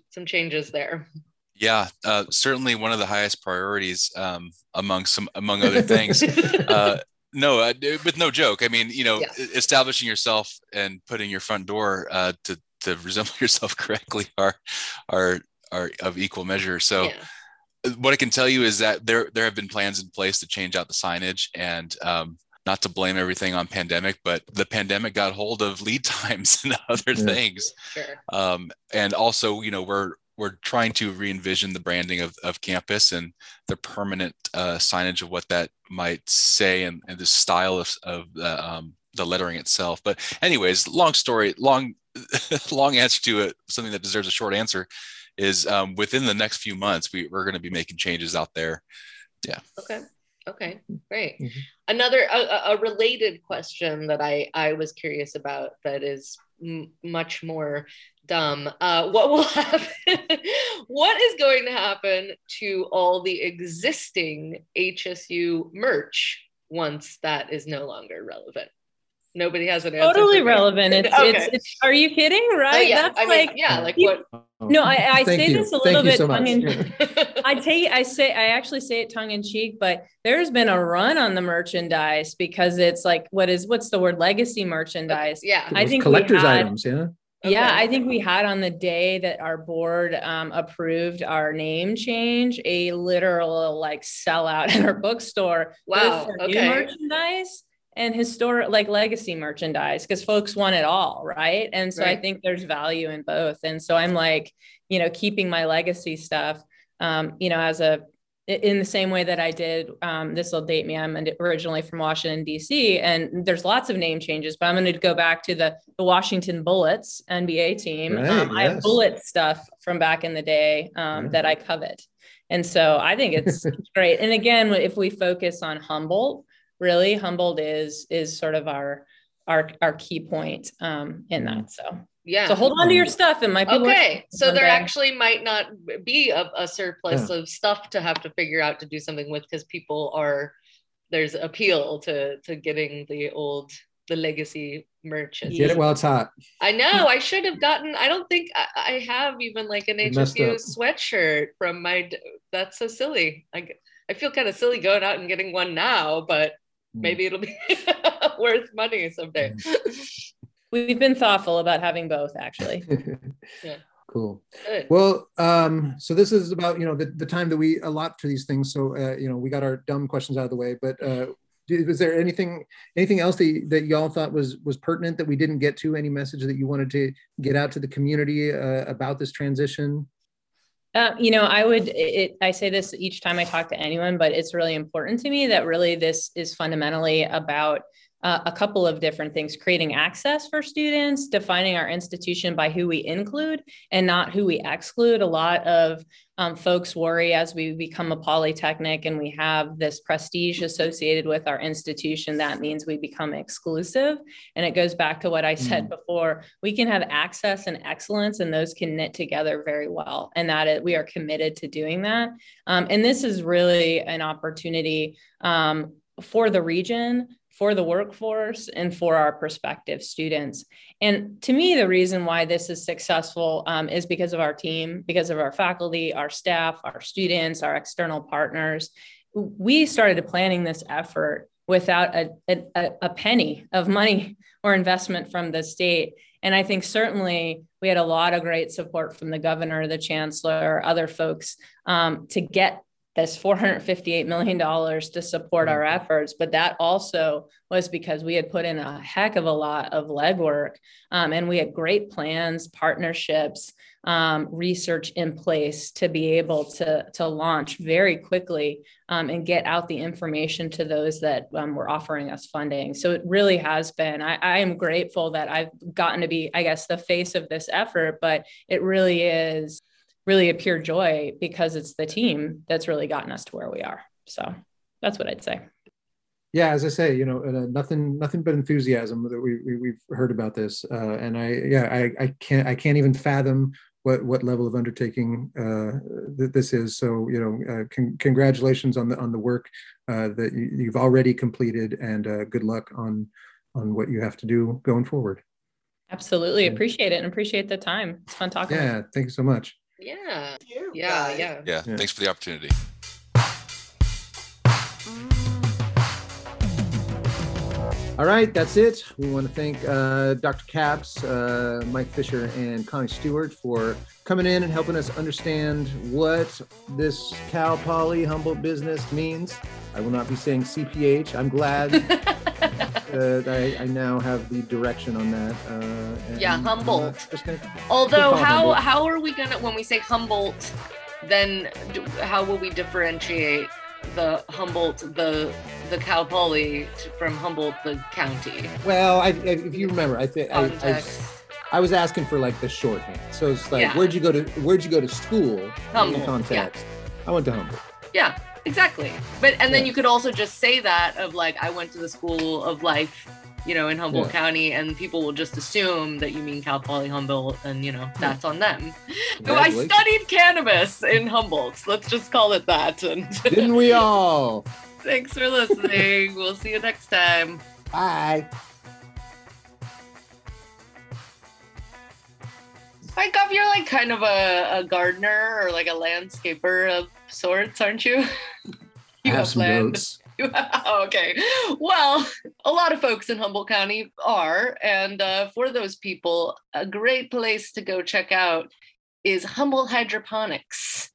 some changes there? Yeah, uh, certainly one of the highest priorities um, among some among other things. (laughs) uh, no, uh, with no joke. I mean, you know, yeah. establishing yourself and putting your front door uh, to to resemble (laughs) yourself correctly are are are of equal measure. So. Yeah. What I can tell you is that there there have been plans in place to change out the signage, and um, not to blame everything on pandemic, but the pandemic got hold of lead (laughs) times and other yeah. things. Sure. Um, and also, you know, we're we're trying to re-envision the branding of, of campus and the permanent uh, signage of what that might say and, and the style of, of the, um, the lettering itself. But anyways, long story, long, (laughs) long answer to it, something that deserves a short answer is um, within the next few months, we, we're going to be making changes out there. Yeah. Okay. Okay, great. Mm-hmm. Another a, a, related question that I I was curious about that is m- much more dumb. Uh, what will (laughs) happen? what is going to happen to all the existing HSU merch once that is no longer relevant? Nobody has an answer. Totally relevant. It's, okay. it's, it's, are you kidding? Right? Oh, yeah. That's I like, mean, yeah, like what? No, I, I say you. this a little bit so tongue in (laughs) I take I say I actually say it tongue in cheek, but there's been a run on the merchandise because it's like what is what's the word legacy merchandise? Yeah. I think collector's had, items, yeah. Okay. Yeah, I think we had on the day that our board um, approved our name change a literal like sellout (laughs) at our bookstore. Wow. For okay. new merchandise and historic like legacy merchandise because folks want it all, right? And so right. I think there's value in both. And so I'm like, you know, keeping my legacy stuff, um, you know, as a in the same way that I did. Um, this will date me. I'm originally from Washington D.C. and there's lots of name changes, but I'm going to go back to the the Washington Bullets NBA team. Right, um, yes. I have bullet stuff from back in the day um, that I covet, and so I think it's (laughs) great. And again, if we focus on Humboldt, really Humboldt is is sort of our our our key point um, in that. So yeah. So hold on to your stuff. It might be okay. So there actually might not be a, a surplus yeah. of stuff to have to figure out to do something with because people are there's appeal to to getting the old the legacy merches. Get it while it's hot. I know. I should have gotten. I don't think I, I have even like an HSU sweatshirt from my. That's so silly. I I feel kind of silly going out and getting one now, but hmm. maybe it'll be (laughs) worth money someday. We've been thoughtful about having both, actually. (laughs) yeah. Cool. Good. Well, um, so this is about you know the, the time that we allot for these things. So uh, you know we got our dumb questions out of the way, but uh, was there anything anything else that, that y'all thought was was pertinent that we didn't get to? Any message that you wanted to get out to the community uh, about this transition? Uh, you know, I would, it, I say this each time I talk to anyone, but it's really important to me that really this is fundamentally about uh, a couple of different things creating access for students, defining our institution by who we include and not who we exclude. A lot of um, folks worry as we become a polytechnic and we have this prestige associated with our institution, that means we become exclusive. And it goes back to what I said mm before we can have access and excellence, and those can knit together very well. And that it, we are committed to doing that. Um, and this is really an opportunity um, for the region for the workforce and for our prospective students. And to me, the reason why this is successful um, is because of our team, because of our faculty, our staff, our students, our external partners. We started planning this effort without a, a, a penny of money (laughs) or investment from the state. And I think certainly we had a lot of great support from the governor, the chancellor, other folks um, to get this $458 million to support our mm-hmm. efforts. But that also was because we had put in a heck of a lot of legwork um, and we had great plans, partnerships, um, research in place to be able to, to launch very quickly um, and get out the information to those that um, were offering us funding. So it really has been, I, I am grateful that I've gotten to be, I guess, the face of this effort, but it really is really a pure joy because it's the team that's really gotten us to where we are. So that's what I'd say. Yeah, as I say, you know, uh, nothing, nothing but enthusiasm that we, we have heard about this, uh, and I, yeah, I, I can't, I can't even fathom what what level of undertaking uh, th- this is. So, you know, uh, con- congratulations on the on the work uh, that you, have already completed, and uh, good luck on on what you have to do going forward. Absolutely, appreciate it and appreciate the time. It's fun talking. Yeah, thank you so much. Yeah. yeah, yeah. Yeah. Thanks for the opportunity. All right, that's it. We want to thank uh, Dr. Capps, uh, Mike Fisher, and Connie Stewart for coming in and helping us understand what this Cal Poly Humboldt business means. I will not be saying CPH. I'm glad (laughs) that I, I, now have the direction on that. Uh, yeah, Humboldt. Gonna, Although, how Humboldt. how are we gonna when we say Humboldt? Then do, how will we differentiate the Humboldt the the Cal Poly from Humboldt the county? Well, I, if you remember, I think I, I, I, was asking for like the shorthand. So it's like, yeah. where'd you go to where'd you go to school? Humboldt. In context, yeah. I went to Humboldt. Yeah, exactly. But and then yeah. you could also just say that of like i went to the school of life you know in humboldt yeah. county and people will just assume that you mean cal poly humboldt and you know that's on them. So i studied cannabis in humboldt. Let's just call it that. And (laughs) didn't we all? Thanks for listening. We'll see you next time. Bye. Mike, up, you're like kind of a, a gardener or like a landscaper of sorts, aren't you? (laughs) you have, have some land. goats. (laughs) okay. Well, a lot of folks in Humboldt County are. And uh, for those people, a great place to go check out is Humboldt Hydroponics.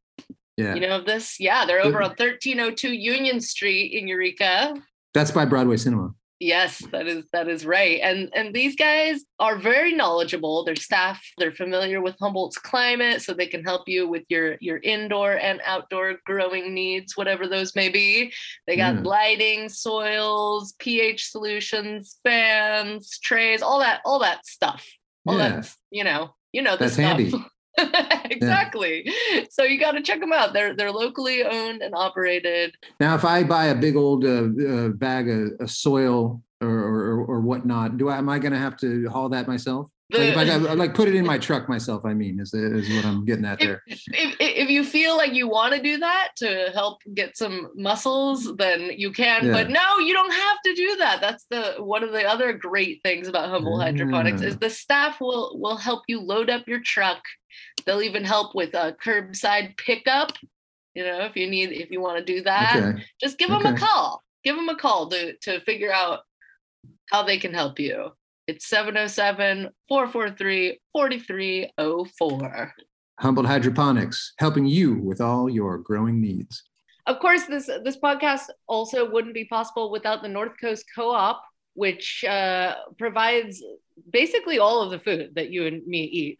Yeah. You know of this? Yeah, they're over on 1302 Union Street in Eureka. That's by Broadway Cinema. Yes, that is that is right. And and these guys are very knowledgeable. Their staff, they're familiar with Humboldt's climate, so they can help you with your your indoor and outdoor growing needs, whatever those may be. They got mm. lighting, soils, pH solutions, fans, trays, all that, all that stuff. All yeah. that, you know, you know this That's stuff. handy. (laughs) (laughs) exactly. Yeah. So you got to check them out. They're they're locally owned and operated. Now, if I buy a big old uh, uh, bag of, of soil or, or, or whatnot, do I am I going to have to haul that myself? Like, I, (laughs) like put it in my truck myself. I mean, is, is what I'm getting at there. If, if, if you feel like you want to do that to help get some muscles, then you can. Yeah. But no, you don't have to do that. That's the one of the other great things about Humboldt yeah. Hydroponics is the staff will will help you load up your truck. They'll even help with a curbside pickup. You know, if you need if you want to do that, okay. just give them a call. Give them a call to to figure out how they can help you. It's 707 443 4304. Humboldt Hydroponics, helping you with all your growing needs. Of course, this this podcast also wouldn't be possible without the North Coast Co-op, which uh, provides basically all of the food that you and me eat.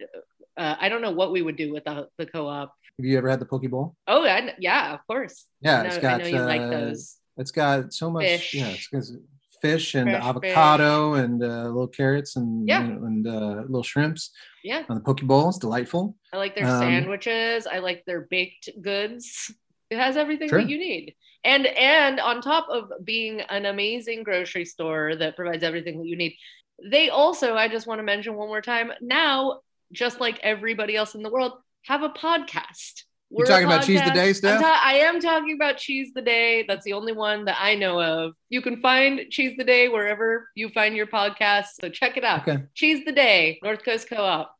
Uh, I don't know what we would do without the co-op. Have you ever had the poke bowl? Oh, I, yeah, of course. Yeah, I know, it's got. I know you uh, like those. It's got so much. Fish. Yeah, it's, fish and Fresh avocado fish. and uh, little carrots and yeah. and uh, little shrimps. Yeah. On the poke bowl, it's delightful. I like their um, sandwiches. I like their baked goods. It has everything sure. that you need. And and on top of being an amazing grocery store that provides everything that you need, they also, I just want to mention one more time, now, just like everybody else in the world, have a podcast. We're talking about Cheese the Day stuff? Ta- I am talking about Cheese the Day. That's the only one that I know of. You can find Cheese the Day wherever you find your podcast. So check it out. Okay. Cheese the Day, North Coast Co op.